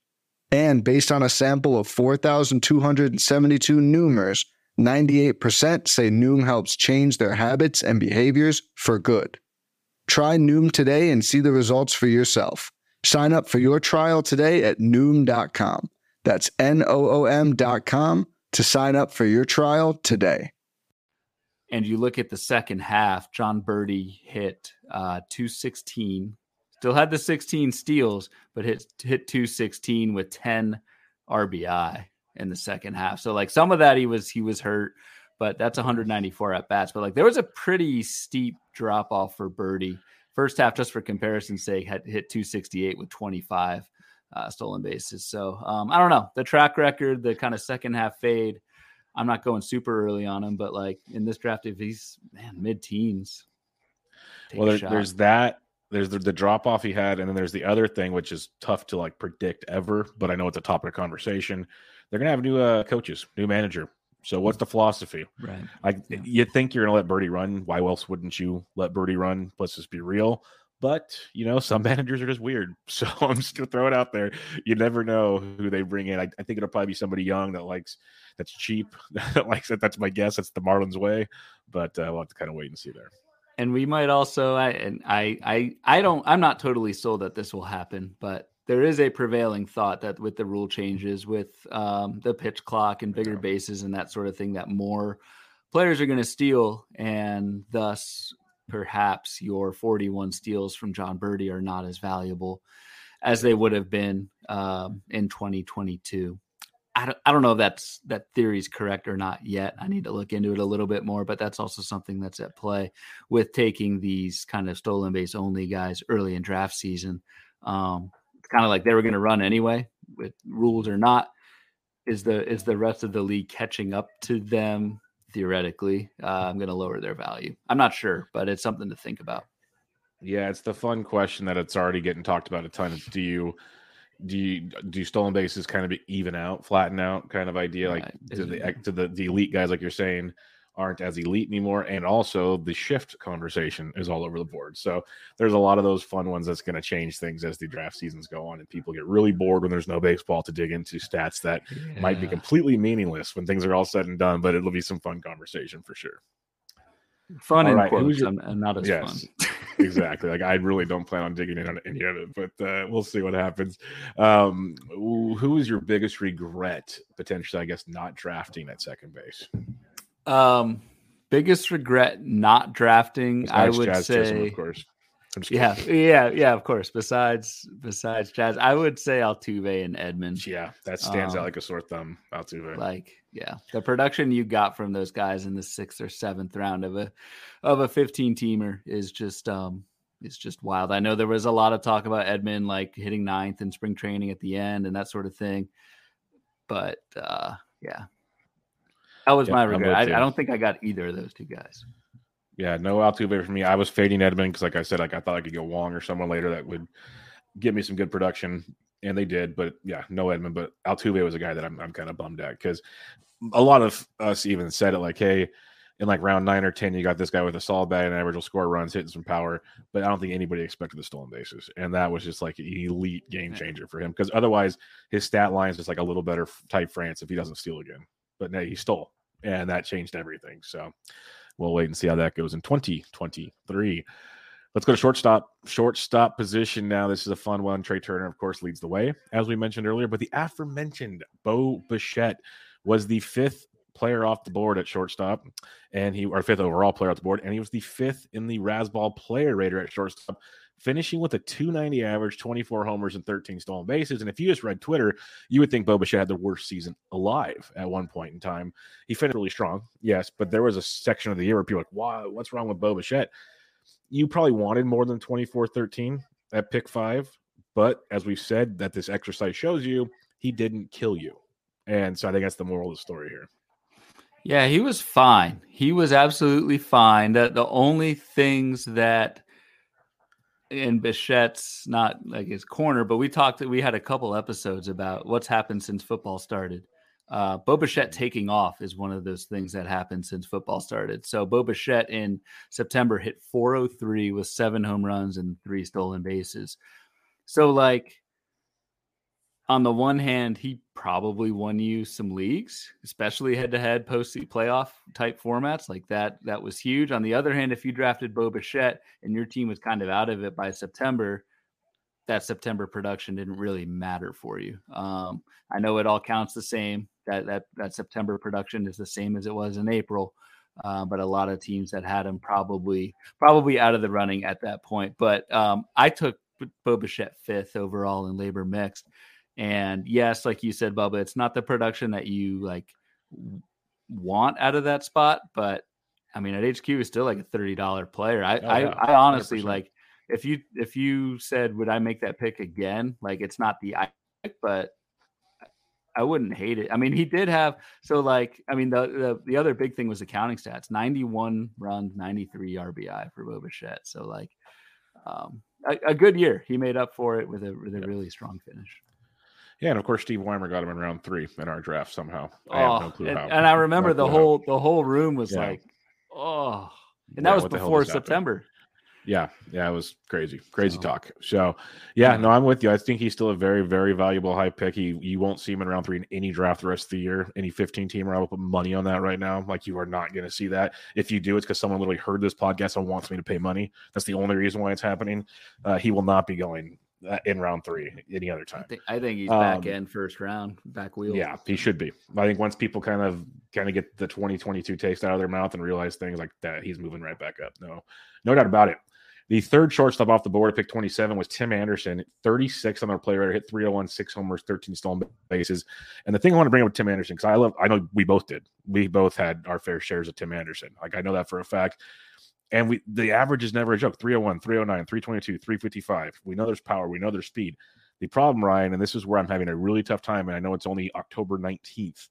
And based on a sample of 4,272 Noomers, 98% say Noom helps change their habits and behaviors for good. Try Noom today and see the results for yourself. Sign up for your trial today at Noom.com. That's N O O M.com to sign up for your trial today. And you look at the second half, Jon Berti hit uh, 216, still had the 16 steals, but hit, hit 216 with 10 RBI in the second half. So like some of that he was he was hurt, but that's 194 at bats. But like there was a pretty steep drop off for Berti. First half, just for comparison's sake, had hit 268 with 25 uh, stolen bases. So um, I don't know the track record, the kind of second half fade. I'm not going super early on him, but like in this draft, if he's man mid teens, well, there, there's that. There's the, the drop off he had, and then there's the other thing, which is tough to like predict ever. But I know it's a topic of conversation they're gonna have new uh, coaches, new manager. So what's the philosophy? Right. Like yeah. you think you're gonna let Berti run. Why else wouldn't you let Berti run? Let's just be real. But you know, some managers are just weird. So I'm just gonna throw it out there. You never know who they bring in. I, I think it'll probably be somebody young that likes that's cheap, that likes it. That's my guess. That's the Marlins way. But uh, we'll have to kind of wait and see there. And we might also, I and I, I, I don't. I'm not totally sold that this will happen, but there is a prevailing thought that with the rule changes, with um, the pitch clock and bigger bases and that sort of thing, that more players are going to steal, and thus perhaps your 41 steals from Jon Berti are not as valuable as they would have been um, in 2022. I don't, I don't know if that's that theory is correct or not yet. I need to look into it a little bit more, but that's also something that's at play with taking these kind of stolen base only guys early in draft season. Um, it's kind of like they were going to run anyway, with rules or not. Is the is the rest of the league catching up to them? Theoretically, uh, I'm going to lower their value. I'm not sure, but it's something to think about. Yeah, it's the fun question that it's already getting talked about a ton. Do you do you do stolen bases kind of even out, flatten out kind of idea? Like right. to the to the, the elite guys, like you're saying, aren't as elite anymore. And also the shift conversation is all over the board. So there's a lot of those fun ones that's going to change things as the draft seasons go on and people get really bored when there's no baseball to dig into stats that yeah. might be completely meaningless when things are all said and done, but it'll be some fun conversation for sure. Fun all in right, quotes your, and not as yes, fun. exactly. Like I really don't plan on digging in on any of it, but uh, we'll see what happens. Um, who is your biggest regret potentially? I guess not drafting at second base. Um, biggest regret not drafting, besides I would Jazz say, Chisholm, of course. Yeah, yeah, yeah. Of course. Besides, besides Jazz, I would say Altuve and Edmonds. Yeah, that stands um, out like a sore thumb. Altuve. Like, yeah, the production you got from those guys in the sixth or seventh round of a of a fifteen teamer is just um is just wild. I know there was a lot of talk about Edman like hitting ninth in spring training at the end and that sort of thing, but uh yeah, that was my regret. I, I, don't think I got either of those two guys. Yeah, no Altuve for me. I was fading Edman because, like I said, like I thought I could get Wong or someone later that would give me some good production, and they did. But yeah, no Edman. But Altuve was a guy that I'm, I'm kind of bummed at because a lot of us even said it like, hey, in like round nine or ten, you got this guy with a solid bat and average will score runs, hitting some power. But I don't think anybody expected the stolen bases, and that was just like an elite game changer for him because otherwise his stat line is just like a little better type France if he doesn't steal again but no, he stole, and that changed everything. So we'll wait and see how that goes in 2023. Let's go to shortstop. Shortstop position now. This is a fun one. Trea Turner, of course, leads the way, as we mentioned earlier. But the aforementioned Bo Bichette was the fifth player off the board at shortstop, and he or fifth overall player off the board, and he was the fifth in the Razzball player rater at shortstop finishing with a 290 average, 24 homers, and 13 stolen bases. And if you just read Twitter, you would think Bo Bichette had the worst season alive at one point in time. He finished really strong, yes, but there was a section of the year where people were like, wow, what's wrong with Bo Bichette? You probably wanted more than 24 13 at pick five. But as we've said, that this exercise shows you, he didn't kill you. And so I think that's the moral of the story here. Yeah, he was fine. He was absolutely fine. That the only things that and Bichette's not like his corner, but we talked. We had a couple episodes about what's happened since football started. Uh, Bo taking off is one of those things that happened since football started. So Bo in September hit 403 with seven home runs and three stolen bases. So like on the one hand, he probably won you some leagues, especially head to head post playoff type formats. Like that, that was huge. On the other hand, if you drafted Bo Bichette and your team was kind of out of it by September, that September production didn't really matter for you. Um, I know it all counts the same. That that that September production is the same as it was in April, uh, but a lot of teams that had him probably probably out of the running at that point. But um, I took Bo Bichette fifth overall in labor mixed, and yes, like you said, Bubba, it's not the production that you like want out of that spot, but I mean, at HQ is still like a thirty dollar player. I, oh, yeah. I, I honestly 100%. like if you if you said would I make that pick again? Like it's not the pick, but I wouldn't hate it. I mean, he did have so like I mean the the, the other big thing was the counting stats: ninety one runs, ninety three RBI for Bo Bichette. So like um, a, a, good year. He made up for it with a with a really strong finish. Yeah, and of course Steve Weimer got him in round three in our draft somehow. I oh, no and, and, I remember the whole how. the whole room was yeah. like, oh, and that yeah, was before September. Yeah, yeah, it was crazy, crazy so, talk. So, yeah, no, I'm with you. I think he's still a very, very valuable high pick. He, you won't see him in round three in any draft the rest of the year. Any 15 teamer, I will put money on that right now. Like you are not going to see that. If you do, it's because someone literally heard this podcast and wants me to pay money. That's the only reason why it's happening. Uh, he will not be going uh, in round three any other time. I think, I think he's back um, in first round, back wheel. Yeah, he should be. I think once people kind of kind of get the 2022 taste out of their mouth and realize things like that, he's moving right back up. No, no doubt about it. The third shortstop off the board pick 27 was Tim Anderson, 36 on our player, hit 301, six homers, 13 stolen bases. And the thing I want to bring up with Tim Anderson, because I love, I know we both did. We both had our fair shares of Tim Anderson. Like I know that for a fact. And we the average is never a joke 301, 309, 322, 355. We know there's power, we know there's speed. The problem, Ryan, and this is where I'm having a really tough time, and I know it's only October 19th,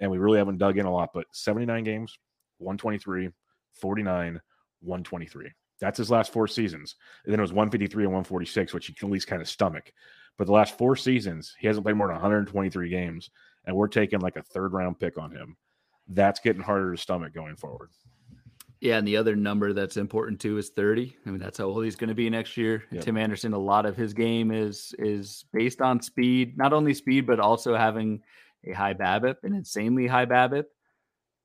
and we really haven't dug in a lot, but 79 games, 123, 49, 123. That's his last four seasons. And then it was 153 and 146, which you can at least kind of stomach. But the last four seasons, he hasn't played more than 123 games, and we're taking like a third round pick on him. That's getting harder to stomach going forward. Yeah, and the other number that's important too is 30. I mean, that's how old he's going to be next year. Yep. Tim Anderson, a lot of his game is is based on speed, not only speed, but also having a high BABIP, an insanely high BABIP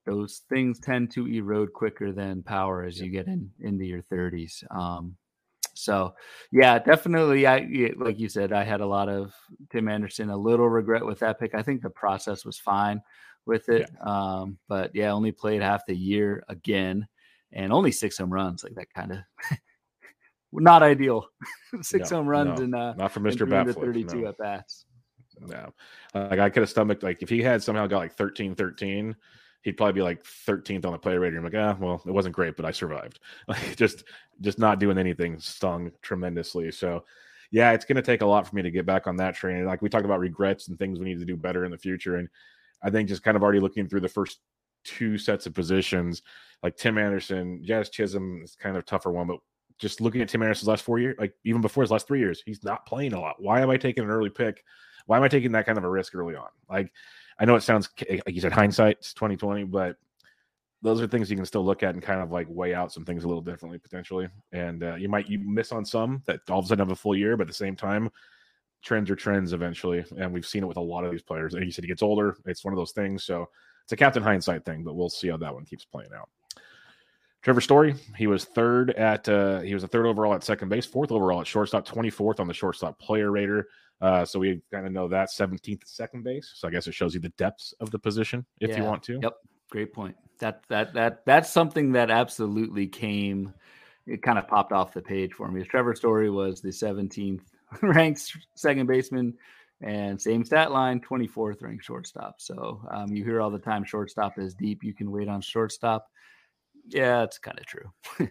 those things tend to erode quicker than power as you get in into your 30s. Um, so yeah, definitely. I like you said, I had a lot of Tim Anderson. A little regret with that pick. I think the process was fine with it, yeah. Um, but yeah, only played half the year again, and only six home runs. Like that kind of not ideal. six no, home runs no, and uh, not for Mister Batflip. Thirty-two no. at bats. No, like I could have stomached like if he had somehow got like 13 13 he'd probably be like 13th on the player rating. I'm like, ah, well, it wasn't great, but I survived. Like just just not doing anything stung tremendously. So yeah, it's gonna take a lot for me to get back on that train. Like we talked about regrets and things we need to do better in the future. And I think just kind of already looking through the first two sets of positions, like Tim Anderson, Jazz Chisholm is kind of tougher one, but just looking at Tim Anderson's last four years, like even before his last three years, he's not playing a lot. Why am I taking an early pick? Why am I taking that kind of a risk early on? Like I know it sounds like you said hindsight, it's 2020, but those are things you can still look at and kind of like weigh out some things a little differently potentially. And uh, you might you miss on some that all of a sudden have a full year, but at the same time, trends are trends eventually, and we've seen it with a lot of these players. And you said he gets older; it's one of those things. So it's a captain hindsight thing, but we'll see how that one keeps playing out. Trevor Story, he was third at uh, he was a third overall at second base, fourth overall at shortstop, 24th on the shortstop player rater. Uh, so we kind of know that 17th second base. So I guess it shows you the depths of the position if yeah. you want to. Yep. Great point. That that that that's something that absolutely came it kind of popped off the page for me. Trevor Story was the 17th ranked second baseman and same stat line, 24th ranked shortstop. So um, you hear all the time shortstop is deep. You can wait on shortstop. Yeah, it's kind of true.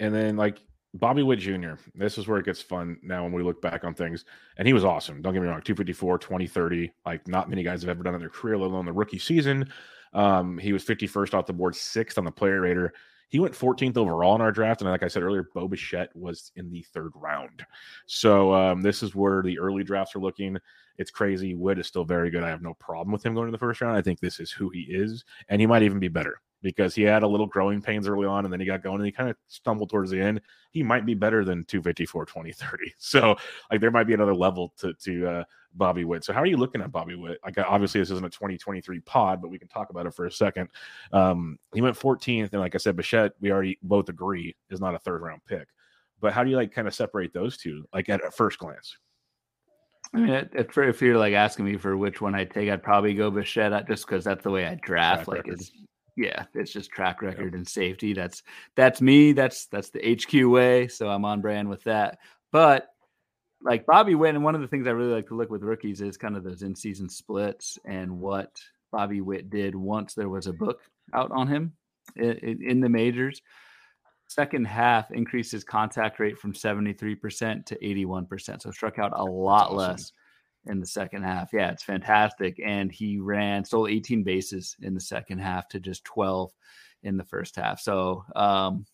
and then like Bobby Witt Jr., this is where it gets fun now when we look back on things. And he was awesome. Don't get me wrong, 254, 2030. Like, not many guys have ever done in their career, let alone the rookie season. Um, he was 51st off the board, sixth on the player rater. He went 14th overall in our draft. And like I said earlier, Bo Bichette was in the third round. So um, this is where the early drafts are looking. It's crazy. Witt is still very good. I have no problem with him going to the first round. I think this is who he is. And he might even be better because he had a little growing pains early on and then he got going and he kind of stumbled towards the end. He might be better than 254, 2030. So like there might be another level to to uh, Bobby Witt. So how are you looking at Bobby Witt? Like obviously this isn't a 2023 pod, but we can talk about it for a second. Um, he went 14th, and like I said, Bichette, we already both agree is not a third round pick. But how do you like kind of separate those two, like at, at first glance? I mean, if, if you're like asking me for which one I take, I'd probably go Bichette just because that's the way I draft. Track like record. it's yeah, it's just track record yep. and safety. That's that's me. That's that's the HQ way. So I'm on brand with that. But like Bobby Witt, and one of the things I really like to look with rookies is kind of those in season splits and what Bobby Witt did once there was a book out on him in, in the majors. Second half increased his contact rate from 73% to 81%. So struck out a lot awesome. less in the second half. Yeah, it's fantastic. And he ran, stole 18 bases in the second half to just 12 in the first half. So, um,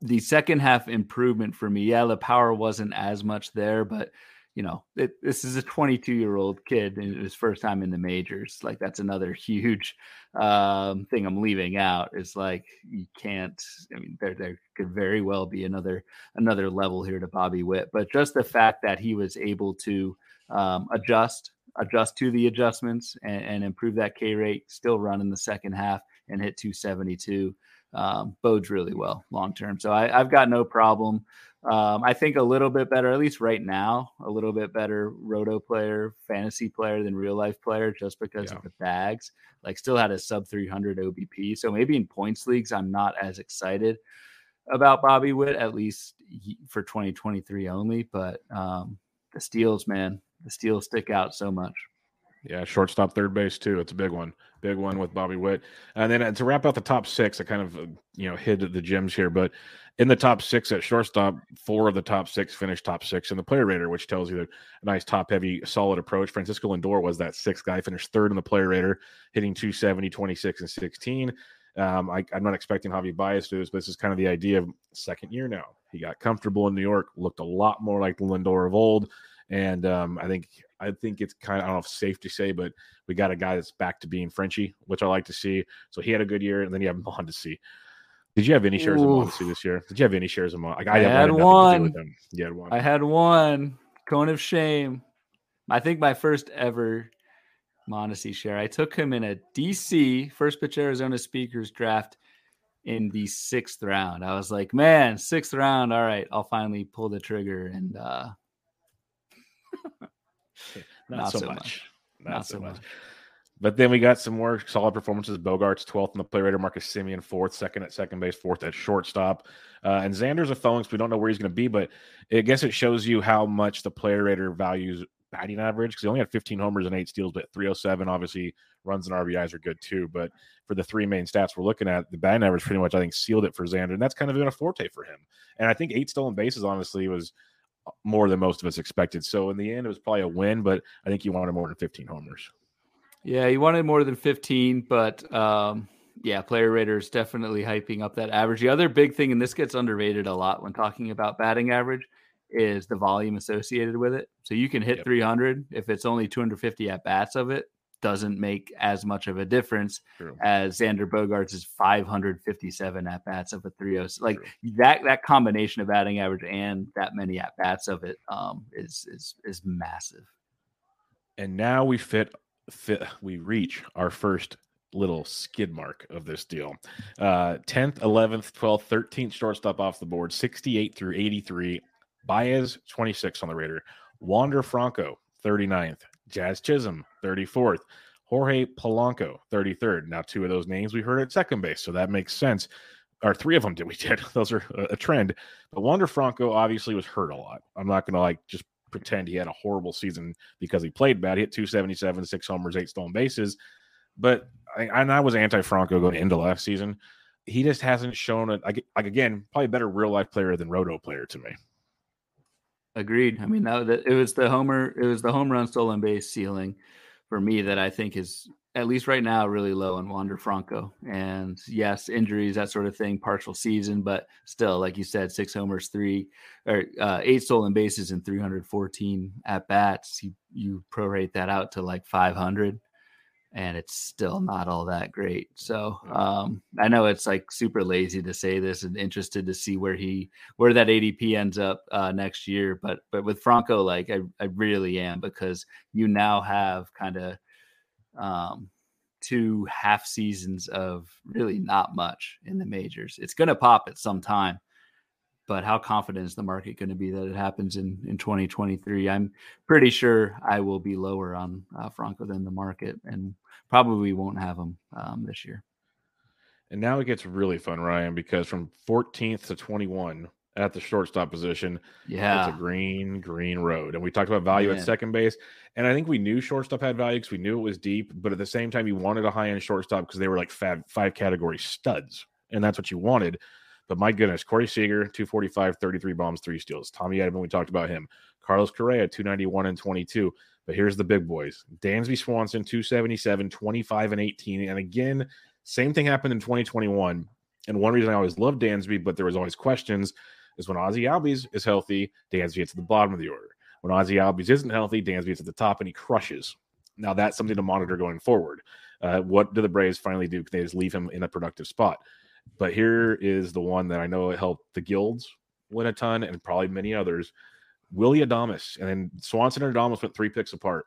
the second half improvement for me, yeah, the power wasn't as much there, but you know, it, this is a 22 year old kid and his first time in the majors. Like that's another huge um, thing I'm leaving out. Is like you can't. I mean, there there could very well be another another level here to Bobby Witt, but just the fact that he was able to um, adjust adjust to the adjustments and, and improve that K rate, still run in the second half and hit 272 um, bodes really well long term. So I, have got no problem. Um, I think a little bit better, at least right now, a little bit better roto player, fantasy player than real life player, just because yeah. of the bags. Like, still had a sub 300 OBP. So maybe in points leagues, I'm not as excited about Bobby Witt, at least for 2023 only. But um, the steals, man, the steals stick out so much. Yeah, shortstop, third base too. It's a big one, big one with Bobby Witt. And then uh, to wrap out the top six, I kind of uh, you know hid the gems here, but in the top six at shortstop, four of the top six finished top six in the player rater, which tells you that a nice top heavy, solid approach. Francisco Lindor was that sixth guy, finished third in the player rater, hitting 270, 26, and 16. Um, I, am not expecting Javi Baez to do this, but this is kind of the idea of second year now. He got comfortable in New York, looked a lot more like the Lindor of old. And um, I think I think it's kind of I don't know if safe to say, but we got a guy that's back to being Frenchy, which I like to see. So he had a good year, and then you have Mondesi. Did you have any shares Ooh. of Mondesi this year? Did you have any shares of Mondesi? Like, I, I had one. You had one. I had one. Cone of shame. I think my first ever Mondesi share. I took him in a DC first pitch Arizona speakers draft in the sixth round. I was like, man, sixth round. All right, I'll finally pull the trigger. And uh not, not, so, so much. much. Not, not, so much. much. But then we got some more solid performances. Bogaerts 12th in the play rater, Marcus Semien fourth, second at second base, fourth at shortstop. Uh, and Xander's a phone, we don't know where he's going to be, but I guess it shows you how much the player rater values batting average because he only had 15 homers and eight steals, but 307 obviously runs and RBIs are good too. But for the three main stats we're looking at, the batting average pretty much I think sealed it for Xander, and that's kind of been a forte for him. And I think eight stolen bases honestly was more than most of us expected. So in the end, it was probably a win, but I think you wanted more than 15 homers. Yeah, he wanted more than 15, but um, yeah, player raters definitely hyping up that average. The other big thing, and this gets underrated a lot when talking about batting average, is the volume associated with it. So you can hit yep. 300 if it's only 250 at bats of it doesn't make as much of a difference True. as Xander Bogaerts is 557 at bats of a 306. Like True. that that combination of batting average and that many at bats of it um, is is is massive. And now we fit fit we reach our first little skid mark of this deal. Uh 10th, 11th, 12th, 13th shortstop off the board, 68 through 83. Baez 26 on the rater. Wander Franco 39th. Jazz Chisholm, 34th. Jorge Polanco, 33rd. Now, two of those names we heard at second base, so that makes sense. Or three of them did we did. Those are a, trend. But Wander Franco obviously was hurt a lot. I'm not going to like just pretend he had a horrible season because he played bad. He hit 277, six homers, eight stolen bases. But I, and I was anti Franco going into last season. He just hasn't shown it. Like, again, probably better real life player than roto player to me. Agreed. I mean, that, that, it was the homer, it was the home run stolen base ceiling for me that I think is at least right now really low in Wander Franco. And yes, injuries, that sort of thing, partial season, but still, like you said, six homers, three or uh, eight stolen bases and 314 at bats. You you prorate that out to like 500. And it's still not all that great. So um, I know it's like super lazy to say this, and interested to see where he where that ADP ends up uh, next year. But but with Franco, like I, I really am because you now have kind of um, two half seasons of really not much in the majors. It's going to pop at some time, but how confident is the market going to be that it happens in in 2023? I'm pretty sure I will be lower on uh, Franco than the market, and probably won't have him um, this year. And now it gets really fun, Ryan, because from 14th to 21 at the shortstop position, yeah, it's a green, green road. And we talked about value Man. at second base, and I think we knew shortstop had value because we knew it was deep, but at the same time, you wanted a high end shortstop because they were like five, five category studs, and that's what you wanted. But my goodness, Corey Seager, 245, 33 bombs, three steals. Tommy Edman, we talked about him. Carlos Correa, 291 and 22. But here's the big boys Dansby Swanson, 277, 25 and 18. And again, same thing happened in 2021. And one reason I always loved Dansby, but there was always questions, is when Ozzie Albies is healthy, Dansby gets at the bottom of the order. When Ozzie Albies isn't healthy, Dansby gets at the top and he crushes. Now that's something to monitor going forward. Uh, what do the Braves finally do? Can they just leave him in a productive spot? But here is the one that I know it helped the guilds win a ton and probably many others. Willie Adames. And then Swanson and Adames went three picks apart.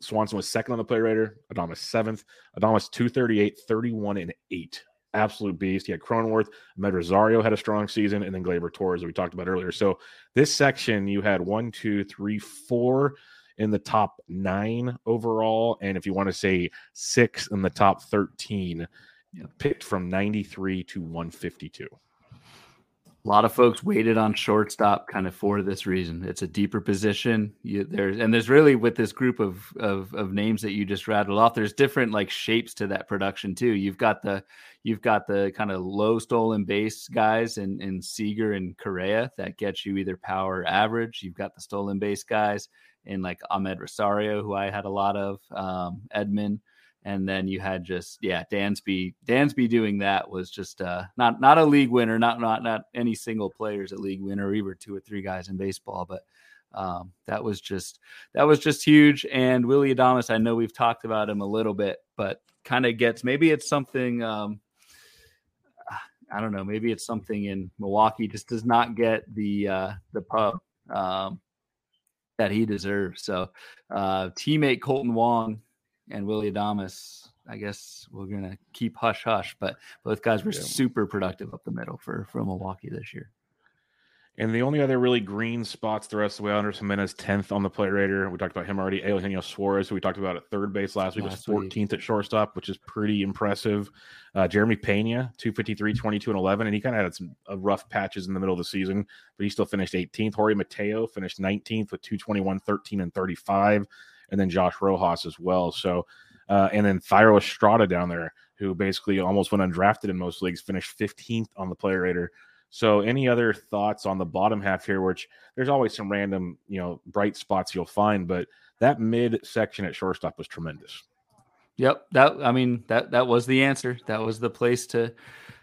Swanson was second on the play rater, Adames seventh. Adames 238, 31, and 8. Absolute beast. He had Cronenworth. Amed Rosario had a strong season, and then Gleyber Torres, we talked about earlier. So this section, you had one, two, three, four in the top nine overall. And if you want to say six in the top 13, picked from 93 to 152. A lot of folks waited on shortstop kind of for this reason. It's a deeper position. You, there's and there's really with this group of, of of names that you just rattled off. There's different like shapes to that production too. You've got the you've got the kind of low stolen base guys and in Seager and Correa that gets you either power or average. You've got the stolen base guys in like Amed Rosario, who I had a lot of, um, Edman and then you had just yeah Dansby Dansby doing that was just uh, not not a league winner, not not not any single players a league winner, either two or three guys in baseball, but um, that was just that was just huge. And Willie Adames, I know we've talked about him a little bit, but kind of gets maybe it's something. Um, I don't know. Maybe it's something in Milwaukee just does not get the uh, the pub um, that he deserves. So, uh, teammate Kolten Wong and Willie Adames, I guess we're gonna keep hush hush, but both guys were yeah. super productive up the middle for for Milwaukee this year. And the only other really green spots the rest of the way, Andres Gimenez, 10th on the play rater. We talked about him already. Eugenio Suarez, who we talked about at third base last week, last was 14th week. at shortstop, which is pretty impressive. Uh, Jeremy Pena, 253, 22, and 11. And he kind of had some uh, rough patches in the middle of the season, but he still finished 18th. Jorge Mateo finished 19th with 221, 13, and 35 and then Josh Rojas as well. So, uh, and then Thairo Estrada down there, who basically almost went undrafted in most leagues, finished 15th on the player rater. So, any other thoughts on the bottom half here? Which there's always some random, you know, bright spots you'll find, but that mid section at shortstop was tremendous. Yep, that I mean that that was the answer. That was the place to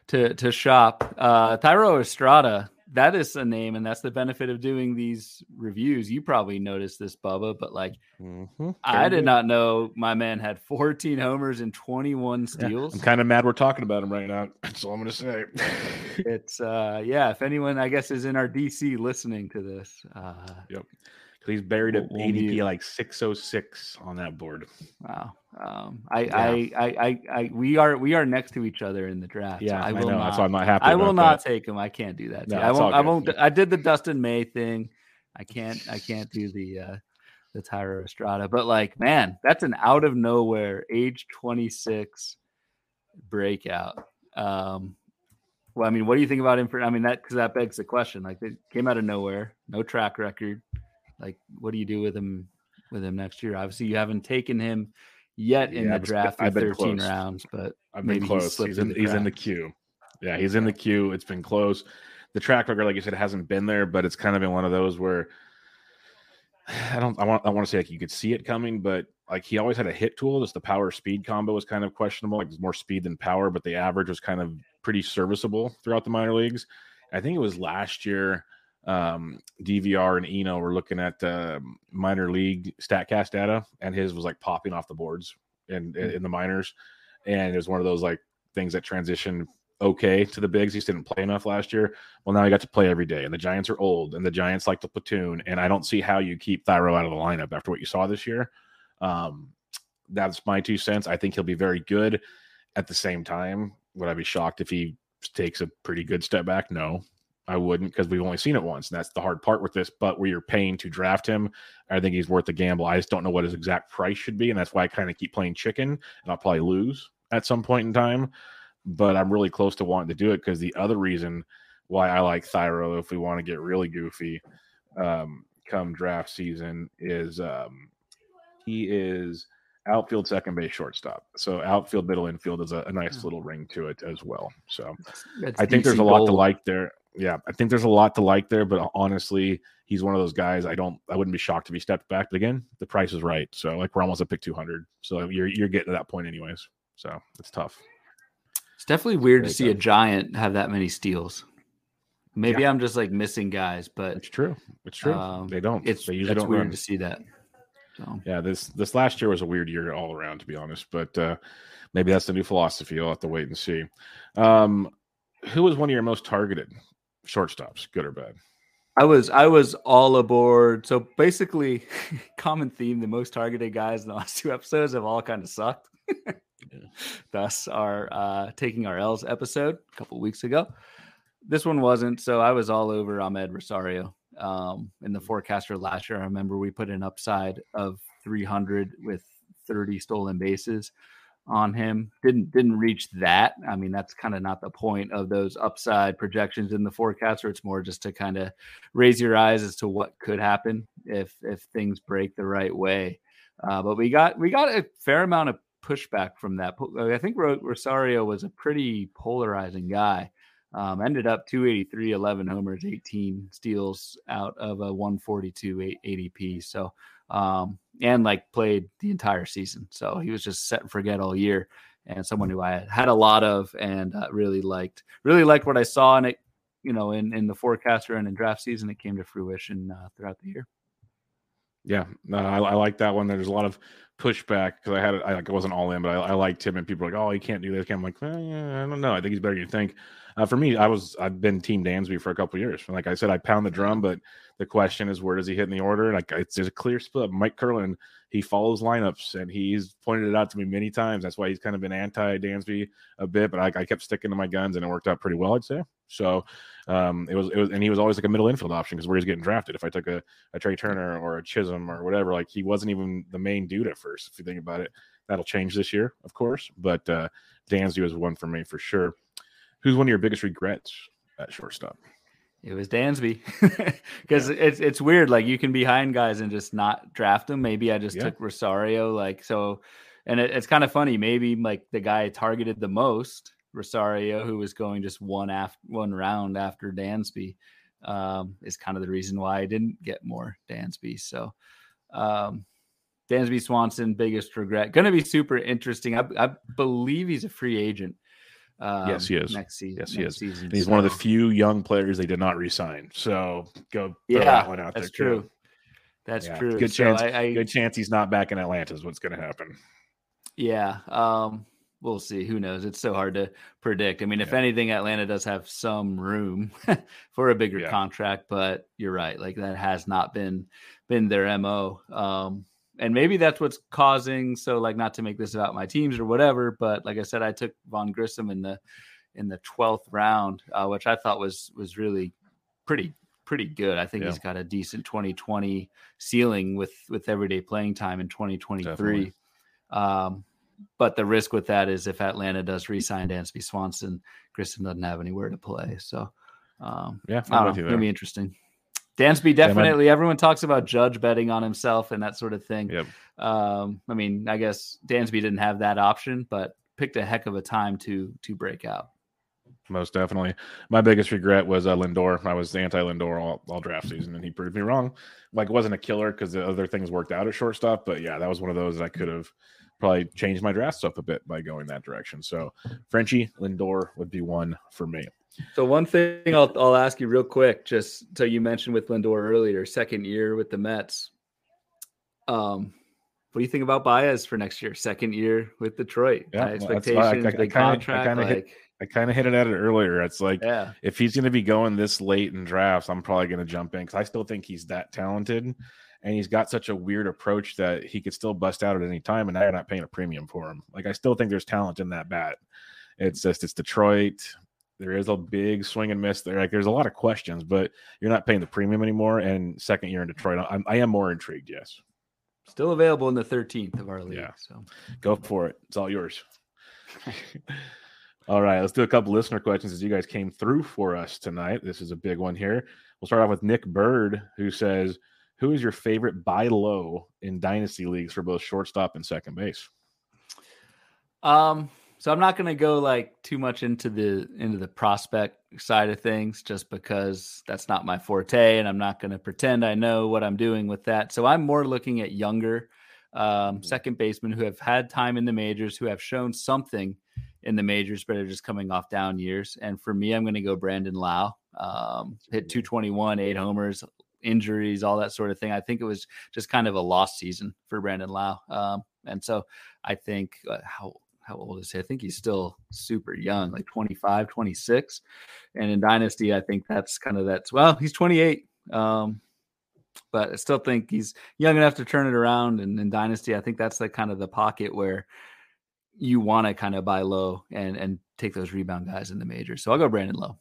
to to shop. Uh Thairo Estrada that is a name, and that's the benefit of doing these reviews. You probably noticed this, Bubba, but like mm-hmm. I did not know my man had 14 homers and 21 steals. Yeah, I'm kind of mad we're talking about him right now. That's all I'm gonna say. it's uh yeah, if anyone I guess is in our DC listening to this. Uh yep. He's buried at ADP like 606 on that board. Wow. Um, I, yeah. I, I, I, I, we are, we are next to each other in the draft. Yeah, so I will I know. Not, That's why I'm not happy. I will not that. take him. I can't do that. No, I won't. I won't. I did the Dustin May thing. I can't. I can't do the uh, the Thairo Estrada. But like, man, that's an out of nowhere, age 26 breakout. Um, well, I mean, what do you think about him? For I mean, that because that begs the question. Like, it came out of nowhere, no track record. Like, what do you do with him with him next year? Obviously, you haven't taken him yet in yeah, the draft I've been 13 close. rounds, but I've been close. He's, in, he's in the queue. Yeah, he's in the queue. It's been close. The track record, like you said, hasn't been there, but it's kind of been one of those where I don't. I want. I want to say like you could see it coming, but like he always had a hit tool. Just the power speed combo was kind of questionable. Like there's more speed than power, but the average was kind of pretty serviceable throughout the minor leagues. I think it was last year um, DVR and Eno were looking at uh, minor league Statcast data, and his was like popping off the boards. in in, in the minors, and it was one of those like things that transition okay to the bigs. He just didn't play enough last year. Well, now he got to play every day, and the Giants are old, and the Giants like the platoon, and I don't see how you keep Thairo out of the lineup after what you saw this year. Um, that's my two cents. I think he'll be very good. At the same time, would I be shocked if he takes a pretty good step back? No, I wouldn't because we've only seen it once, and that's the hard part with this. But where you're paying to draft him, I think he's worth the gamble. I just don't know what his exact price should be, and that's why I kind of keep playing chicken, and I'll probably lose at some point in time. But I'm really close to wanting to do it because the other reason why I like Thairo, if we want to get really goofy, um, come draft season, is um, he is outfield, second base, shortstop. So outfield, middle, infield is a, a nice little ring to it as well. So That's I think DC there's a lot to like there. Yeah, I think there's a lot to like there, but honestly, he's one of those guys. I don't, I wouldn't be shocked if he stepped back. But again, the price is right. So like we're almost at pick 200. So you're you're getting to that point anyways. So it's tough. It's definitely weird to see a giant have that many steals. Maybe Yeah. I'm just like missing guys, but It's true. It's true. Um, they don't. it's they usually don't weird run. to see that. So Yeah, this this last year was a weird year all around, to be honest. But uh, maybe that's the new philosophy. You'll have to wait and see. Um, who was one of your most targeted shortstops, good or bad? I was I was all aboard. So basically, common theme: the most targeted guys in the last two episodes have all kind of sucked. Thus, our uh, taking our L's episode a couple weeks ago. This one wasn't. So I was all over Amed Rosario. Um, in the forecaster last year, I remember we put an upside of 300 with 30 stolen bases on him. Didn't didn't reach that. I mean, that's kind of not the point of those upside projections in the forecaster. It's more just to kind of raise your eyes as to what could happen if if things break the right way. Uh, but we got we got a fair amount of pushback from that. I think Rosario was a pretty polarizing guy. Um, ended up 283, 11 homers, 18 steals out of a 142 A- ADP. So, um, and like played the entire season. So he was just set and forget all year. And someone who I had a lot of and uh, really liked, really liked what I saw in it, you know, in, in the forecaster and in draft season. It came to fruition uh, throughout the year. Yeah, no, I, I like that one. There's a lot of pushback because I had I like wasn't all in, but I, I liked him, and people were like, "Oh, he can't do this." I'm like, I don't know. I think he's better than you think. Uh, for me, I was I've been Team Dansby for a couple years. Like I said, I pound the drum, but the question is, where does he hit in the order? Like it's there's a clear split. Mike Curlin, he follows lineups, and he's pointed it out to me many times. That's why he's kind of been anti Dansby a bit, but I, I kept sticking to my guns, and it worked out pretty well, I'd say. So um, it was it was, and he was always like a middle infield option because where he's getting drafted. If I took a, a Trea Turner or a Chisholm or whatever, like he wasn't even the main dude at first. If you think about it, that'll change this year, of course. But uh, Dansby was one for me for sure. Who's one of your biggest regrets at shortstop? It was Dansby because it's it's weird. Like you can be behind guys and just not draft them. Maybe I just Yeah. took Rosario. Like so, and it, it's kind of funny. Maybe like the guy I targeted the most, Rosario, who was going just one after one round after Dansby, um, is kind of the reason why I didn't get more Dansby. So, um, Dansby Swanson, biggest regret. Going to be super interesting. I, I believe he's a free agent. Um, Yes, he is. Next season. Yes, he is. Season. He's one of the few young players they did not resign. So go throw Yeah, that one out that's there. too. true. That's Yeah, true. Good So chance. I, I, good chance he's not back in Atlanta is what's going to happen. yeah. Um, we'll see. Who knows? It's so hard to predict. I mean, if Yeah. anything, Atlanta does have some room for a bigger Yeah. contract, but you're right. Like that has not been been their mo. Um, and maybe that's what's causing. So, like, not to make this about my teams or whatever, but like I said, I took Vaughn Grissom in the in the twelfth round, uh, which I thought was was really pretty pretty good. I think Yeah. he's got a decent 2020 ceiling with with everyday playing time in 2023. Definitely. Um, but the risk with that is if Atlanta does re-sign Dansby Swanson, Grissom doesn't have anywhere to play. So um, Yeah, I I'm don't with it'll be interesting. Dansby definitely. everyone talks about Judge betting on himself and that sort of thing. Yep. Um, I mean, I guess Dansby didn't have that option, but picked a heck of a time to to break out. Most definitely. My biggest regret was uh, Lindor. I was anti Lindor all, all draft season, and he proved me wrong. Like, it wasn't a killer because the other things worked out at shortstop. But yeah, that was one of those I could have probably changed my draft stuff a bit by going that direction. So, Frenchie Lindor would be one for me. So one thing I'll I'll ask you real quick, just so you mentioned with Lindor earlier, second year with the Mets. Um, what do you think about Baez for next year? Second year with Detroit. Yeah, High expectations, I- I- I big kinda- I contract. kinda hit- I kind of hit it at it earlier. It's like yeah, if he's going to be going this late in drafts, I'm probably going to jump in because I still think he's that talented, and he's got such a weird approach that he could still bust out at any time, and now you're not paying a premium for him. Like I still think there's talent in that bat. It's just it's Detroit. There is a big swing and miss there. Like there's a lot of questions, but you're not paying the premium anymore. And second year in Detroit, I'm, I am more intrigued. Yes, still available in the 13th of our league. Yeah. So go for it. It's all yours. All right, let's do a couple listener questions as you guys came through for us tonight. This is a big one here. We'll start off with Nick Bird, who says, Who is your favorite buy low in dynasty leagues for both shortstop and second base? Um, so I'm not going to go like too much into the into the prospect side of things, just because that's not my forte, and I'm not going to pretend I know what I'm doing with that. So I'm more looking at younger um, Mhm. second basemen who have had time in the majors, who have shown something in the majors, but are just coming off down years. And for me, I'm going to go Brandon Lowe. Um, hit 221, eight homers, injuries, all that sort of thing. I think it was just kind of a lost season for Brandon Lowe. Um, and so I think uh, how how old is he? I think he's still super young, like 25, 26. And in Dynasty, I think that's kind of that's well, he's 28. Um, but I still think he's young enough to turn it around. And in Dynasty, I think that's the kind of the pocket where you want to kind of buy low and and take those rebound guys in the majors. So I'll go Brandon Lowe.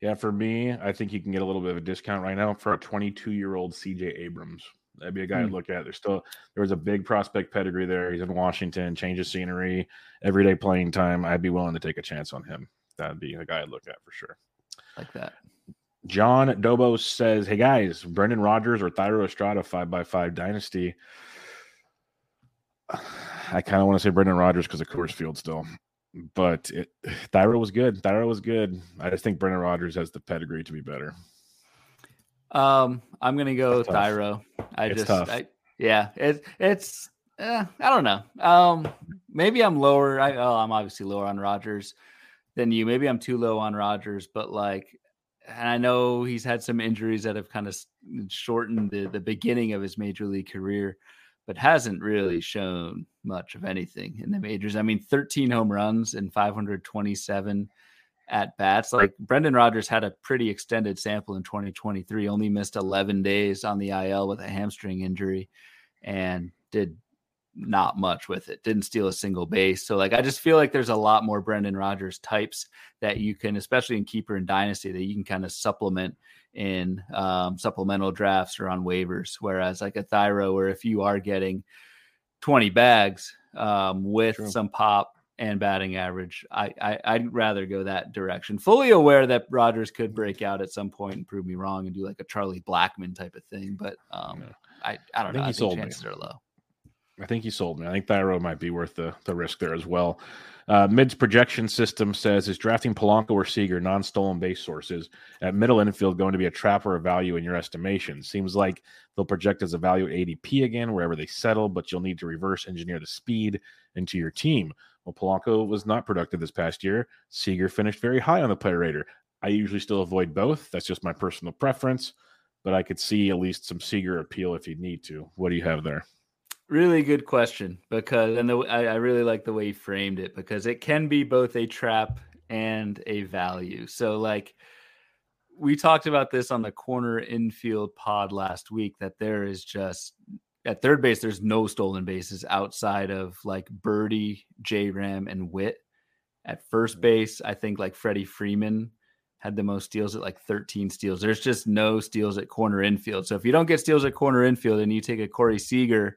Yeah, for me, I think you can get a little bit of a discount right now for a 22 year old CJ Abrams. That'd be a guy I'd Hmm. look at. There's still there was a big prospect pedigree there. He's in Washington, change of scenery, everyday playing time. I'd be willing to take a chance on him. That'd be a guy I'd look at for sure. Like that. John Dobos says, "Hey guys, Brendon Rodgers or Thairo Estrada five by five dynasty." I kind of want to say Brendon Rodgers because of Coors Field still, but it, Thairo was good. Thairo was good. I just think Brendon Rodgers has the pedigree to be better. Um, I'm gonna go tough. I It's just. I, yeah, it, it's, eh, I don't know. Um, maybe I'm lower. I, oh, I'm obviously lower on Rodgers than you. Maybe I'm too low on Rodgers, but like, and I know he's had some injuries that have kind of shortened the the beginning of his major league career, but hasn't really shown much of anything in the majors. I mean, 13 home runs and 527 at bats. Like Brendon Rodgers had a pretty extended sample in 2023, only missed 11 days on the IL with a hamstring injury and did not much with it. Didn't steal a single base. So like I just feel like there's a lot more Brendon Rodgers types that you can, especially in keeper and dynasty, that you can kind of supplement in um, supplemental drafts or on waivers. Whereas like a Thairo, where if you are getting 20 bags um, with True. some pop and batting average, I, I I'd rather go that direction. Fully aware that Rodgers could break out at some point and prove me wrong and do like a Charlie Blackmon type of thing, but um, Yeah. I I don't I think know. he I think sold me. are low. I think he sold me. I think Thairo might be worth the, the risk there as well. Uh, Mid's projection system says is drafting Polanco or Seager non-stolen base sources at middle infield going to be a trap or a value in your estimation. Seems like they'll project as a value at ADP again wherever they settle, but you'll need to reverse engineer the speed into your team. Well, Polanco was not productive this past year. Seager finished very high on the player rater. I usually still avoid both. That's just my personal preference, but I could see at least some Seager appeal if you need to. What do you have there? Really good question because, and the, I, I really like the way you framed it because it can be both a trap and a value. So, like, we talked about this on the corner infield pod last week that there is just at third base, there's no stolen bases outside of like Berti, J Ram, and Witt. At first mm. base, I think like Freddie Freeman had the most steals at like 13 steals. There's just no steals at corner infield. So if you don't get steals at corner infield and you take a Corey Seager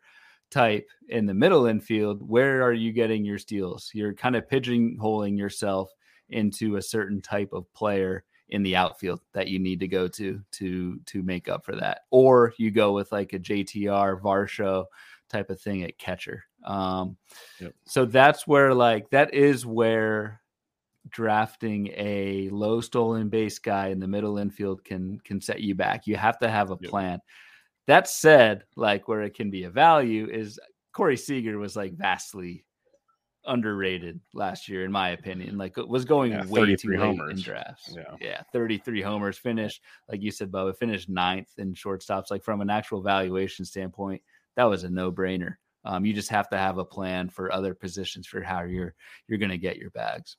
type in the middle infield, where are you getting your steals? You're kind of pigeonholing yourself into a certain type of player in the outfield that you need to go to to to make up for that. Or you go with like a JTR Varsho type of thing at catcher. Um Yep. so that's where like that is where drafting a low stolen base guy in the middle infield can can set you back. You have to have a Yep. plan. That said, like where it can be a value is Corey Seager was like vastly underrated last year, in my opinion. Like it was going Yeah, way too 33 late in drafts. Yeah. yeah, 33 homers finished, like you said, Bubba, finished ninth in shortstops. Like from an actual valuation standpoint, that was a no brainer. Um, you just have to have a plan for other positions for how you're you're going to get your bags.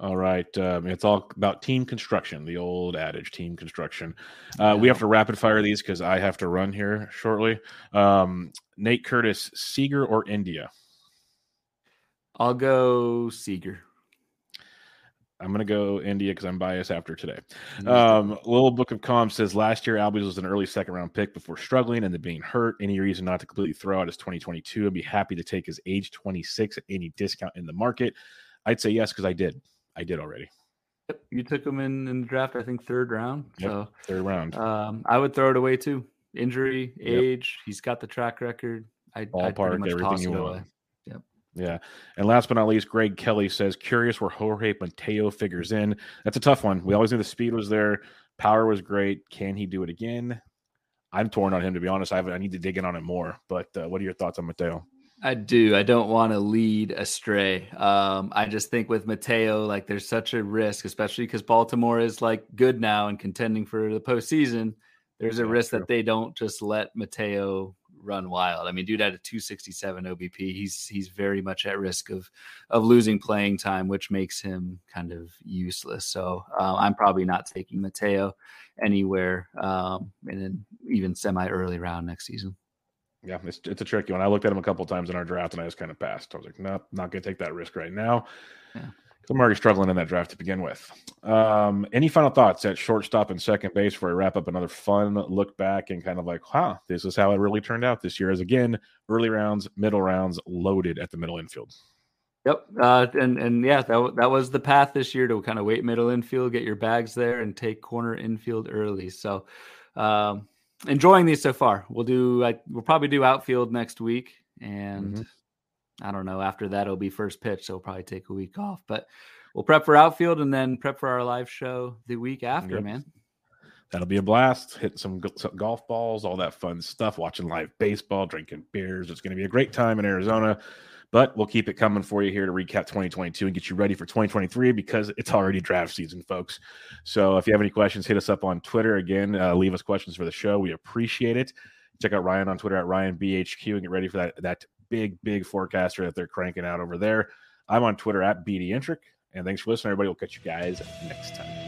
All right. Um, it's all about team construction, the old adage, team construction. Uh, we have to rapid fire these because I have to run here shortly. Um, Nate Curtis, Seager or India? I'll go Seager. I'm going to go India because I'm biased after today. Um, Little Book of Calm says last year Albies was an early second round pick before struggling and then being hurt. Any reason not to completely throw out his 2022 and be happy to take his age 26 at any discount in the market? I'd say yes because I did. I did already. Yep. You took him in in the draft, I think third round. Yep, So third round. um, I would throw it away too. Injury, age, he's got the track record. I Ballpark, everything you it want. Yeah. And last but not least, Greg Kelly says, curious where Jorge Mateo figures in. That's a tough one. We always knew the speed was there, power was great. Can he do it again? I'm torn on him, to be honest. I, have, I need to dig in on it more. But uh, what are your thoughts on Mateo? I do. I don't want to lead astray. Um, I just think with Mateo, like there's such a risk, especially because Baltimore is like good now and contending for the postseason. There's a risk true. that they don't just let Mateo run wild. I mean, dude had a 267 OBP. He's he's very much at risk of of losing playing time, which makes him kind of useless. So uh, I'm probably not taking Mateo anywhere, um, and then even semi early round next season. Yeah, it's, it's a tricky one. I looked at him a couple times in our draft and I just kind of passed. I was like, nope, not going to take that risk right now. Yeah. I'm already struggling in that draft to begin with. Um, any final thoughts at shortstop and second base before I wrap up another fun look back and kind of like, huh, this is how it really turned out this year? As again, early rounds, middle rounds, loaded at the middle infield. Yep, uh, and and yeah, that that was the path this year to kind of wait middle infield, get your bags there, and take corner infield early. So, um, enjoying these so far. We'll do. I, we'll probably do outfield next week, and Mhm. I don't know. After that, it'll be first pitch, so we'll probably take a week off. But we'll prep for outfield and then prep for our live show the week after. Yep. Man, That'll be a blast. Hitting some, some golf balls, all that fun stuff, watching live baseball, drinking beers. It's going to be a great time in Arizona. But we'll keep it coming for you here to recap 2022 and get you ready for 2023 because it's already draft season, folks. So if you have any questions, hit us up on Twitter. Again, uh, leave us questions for the show. We appreciate it. Check out Ryan on Twitter at RyanBHQ and get ready for that, that big, big forecaster that they're cranking out over there. I'm on Twitter at BDintric. And thanks for listening, everybody. We'll catch you guys next time.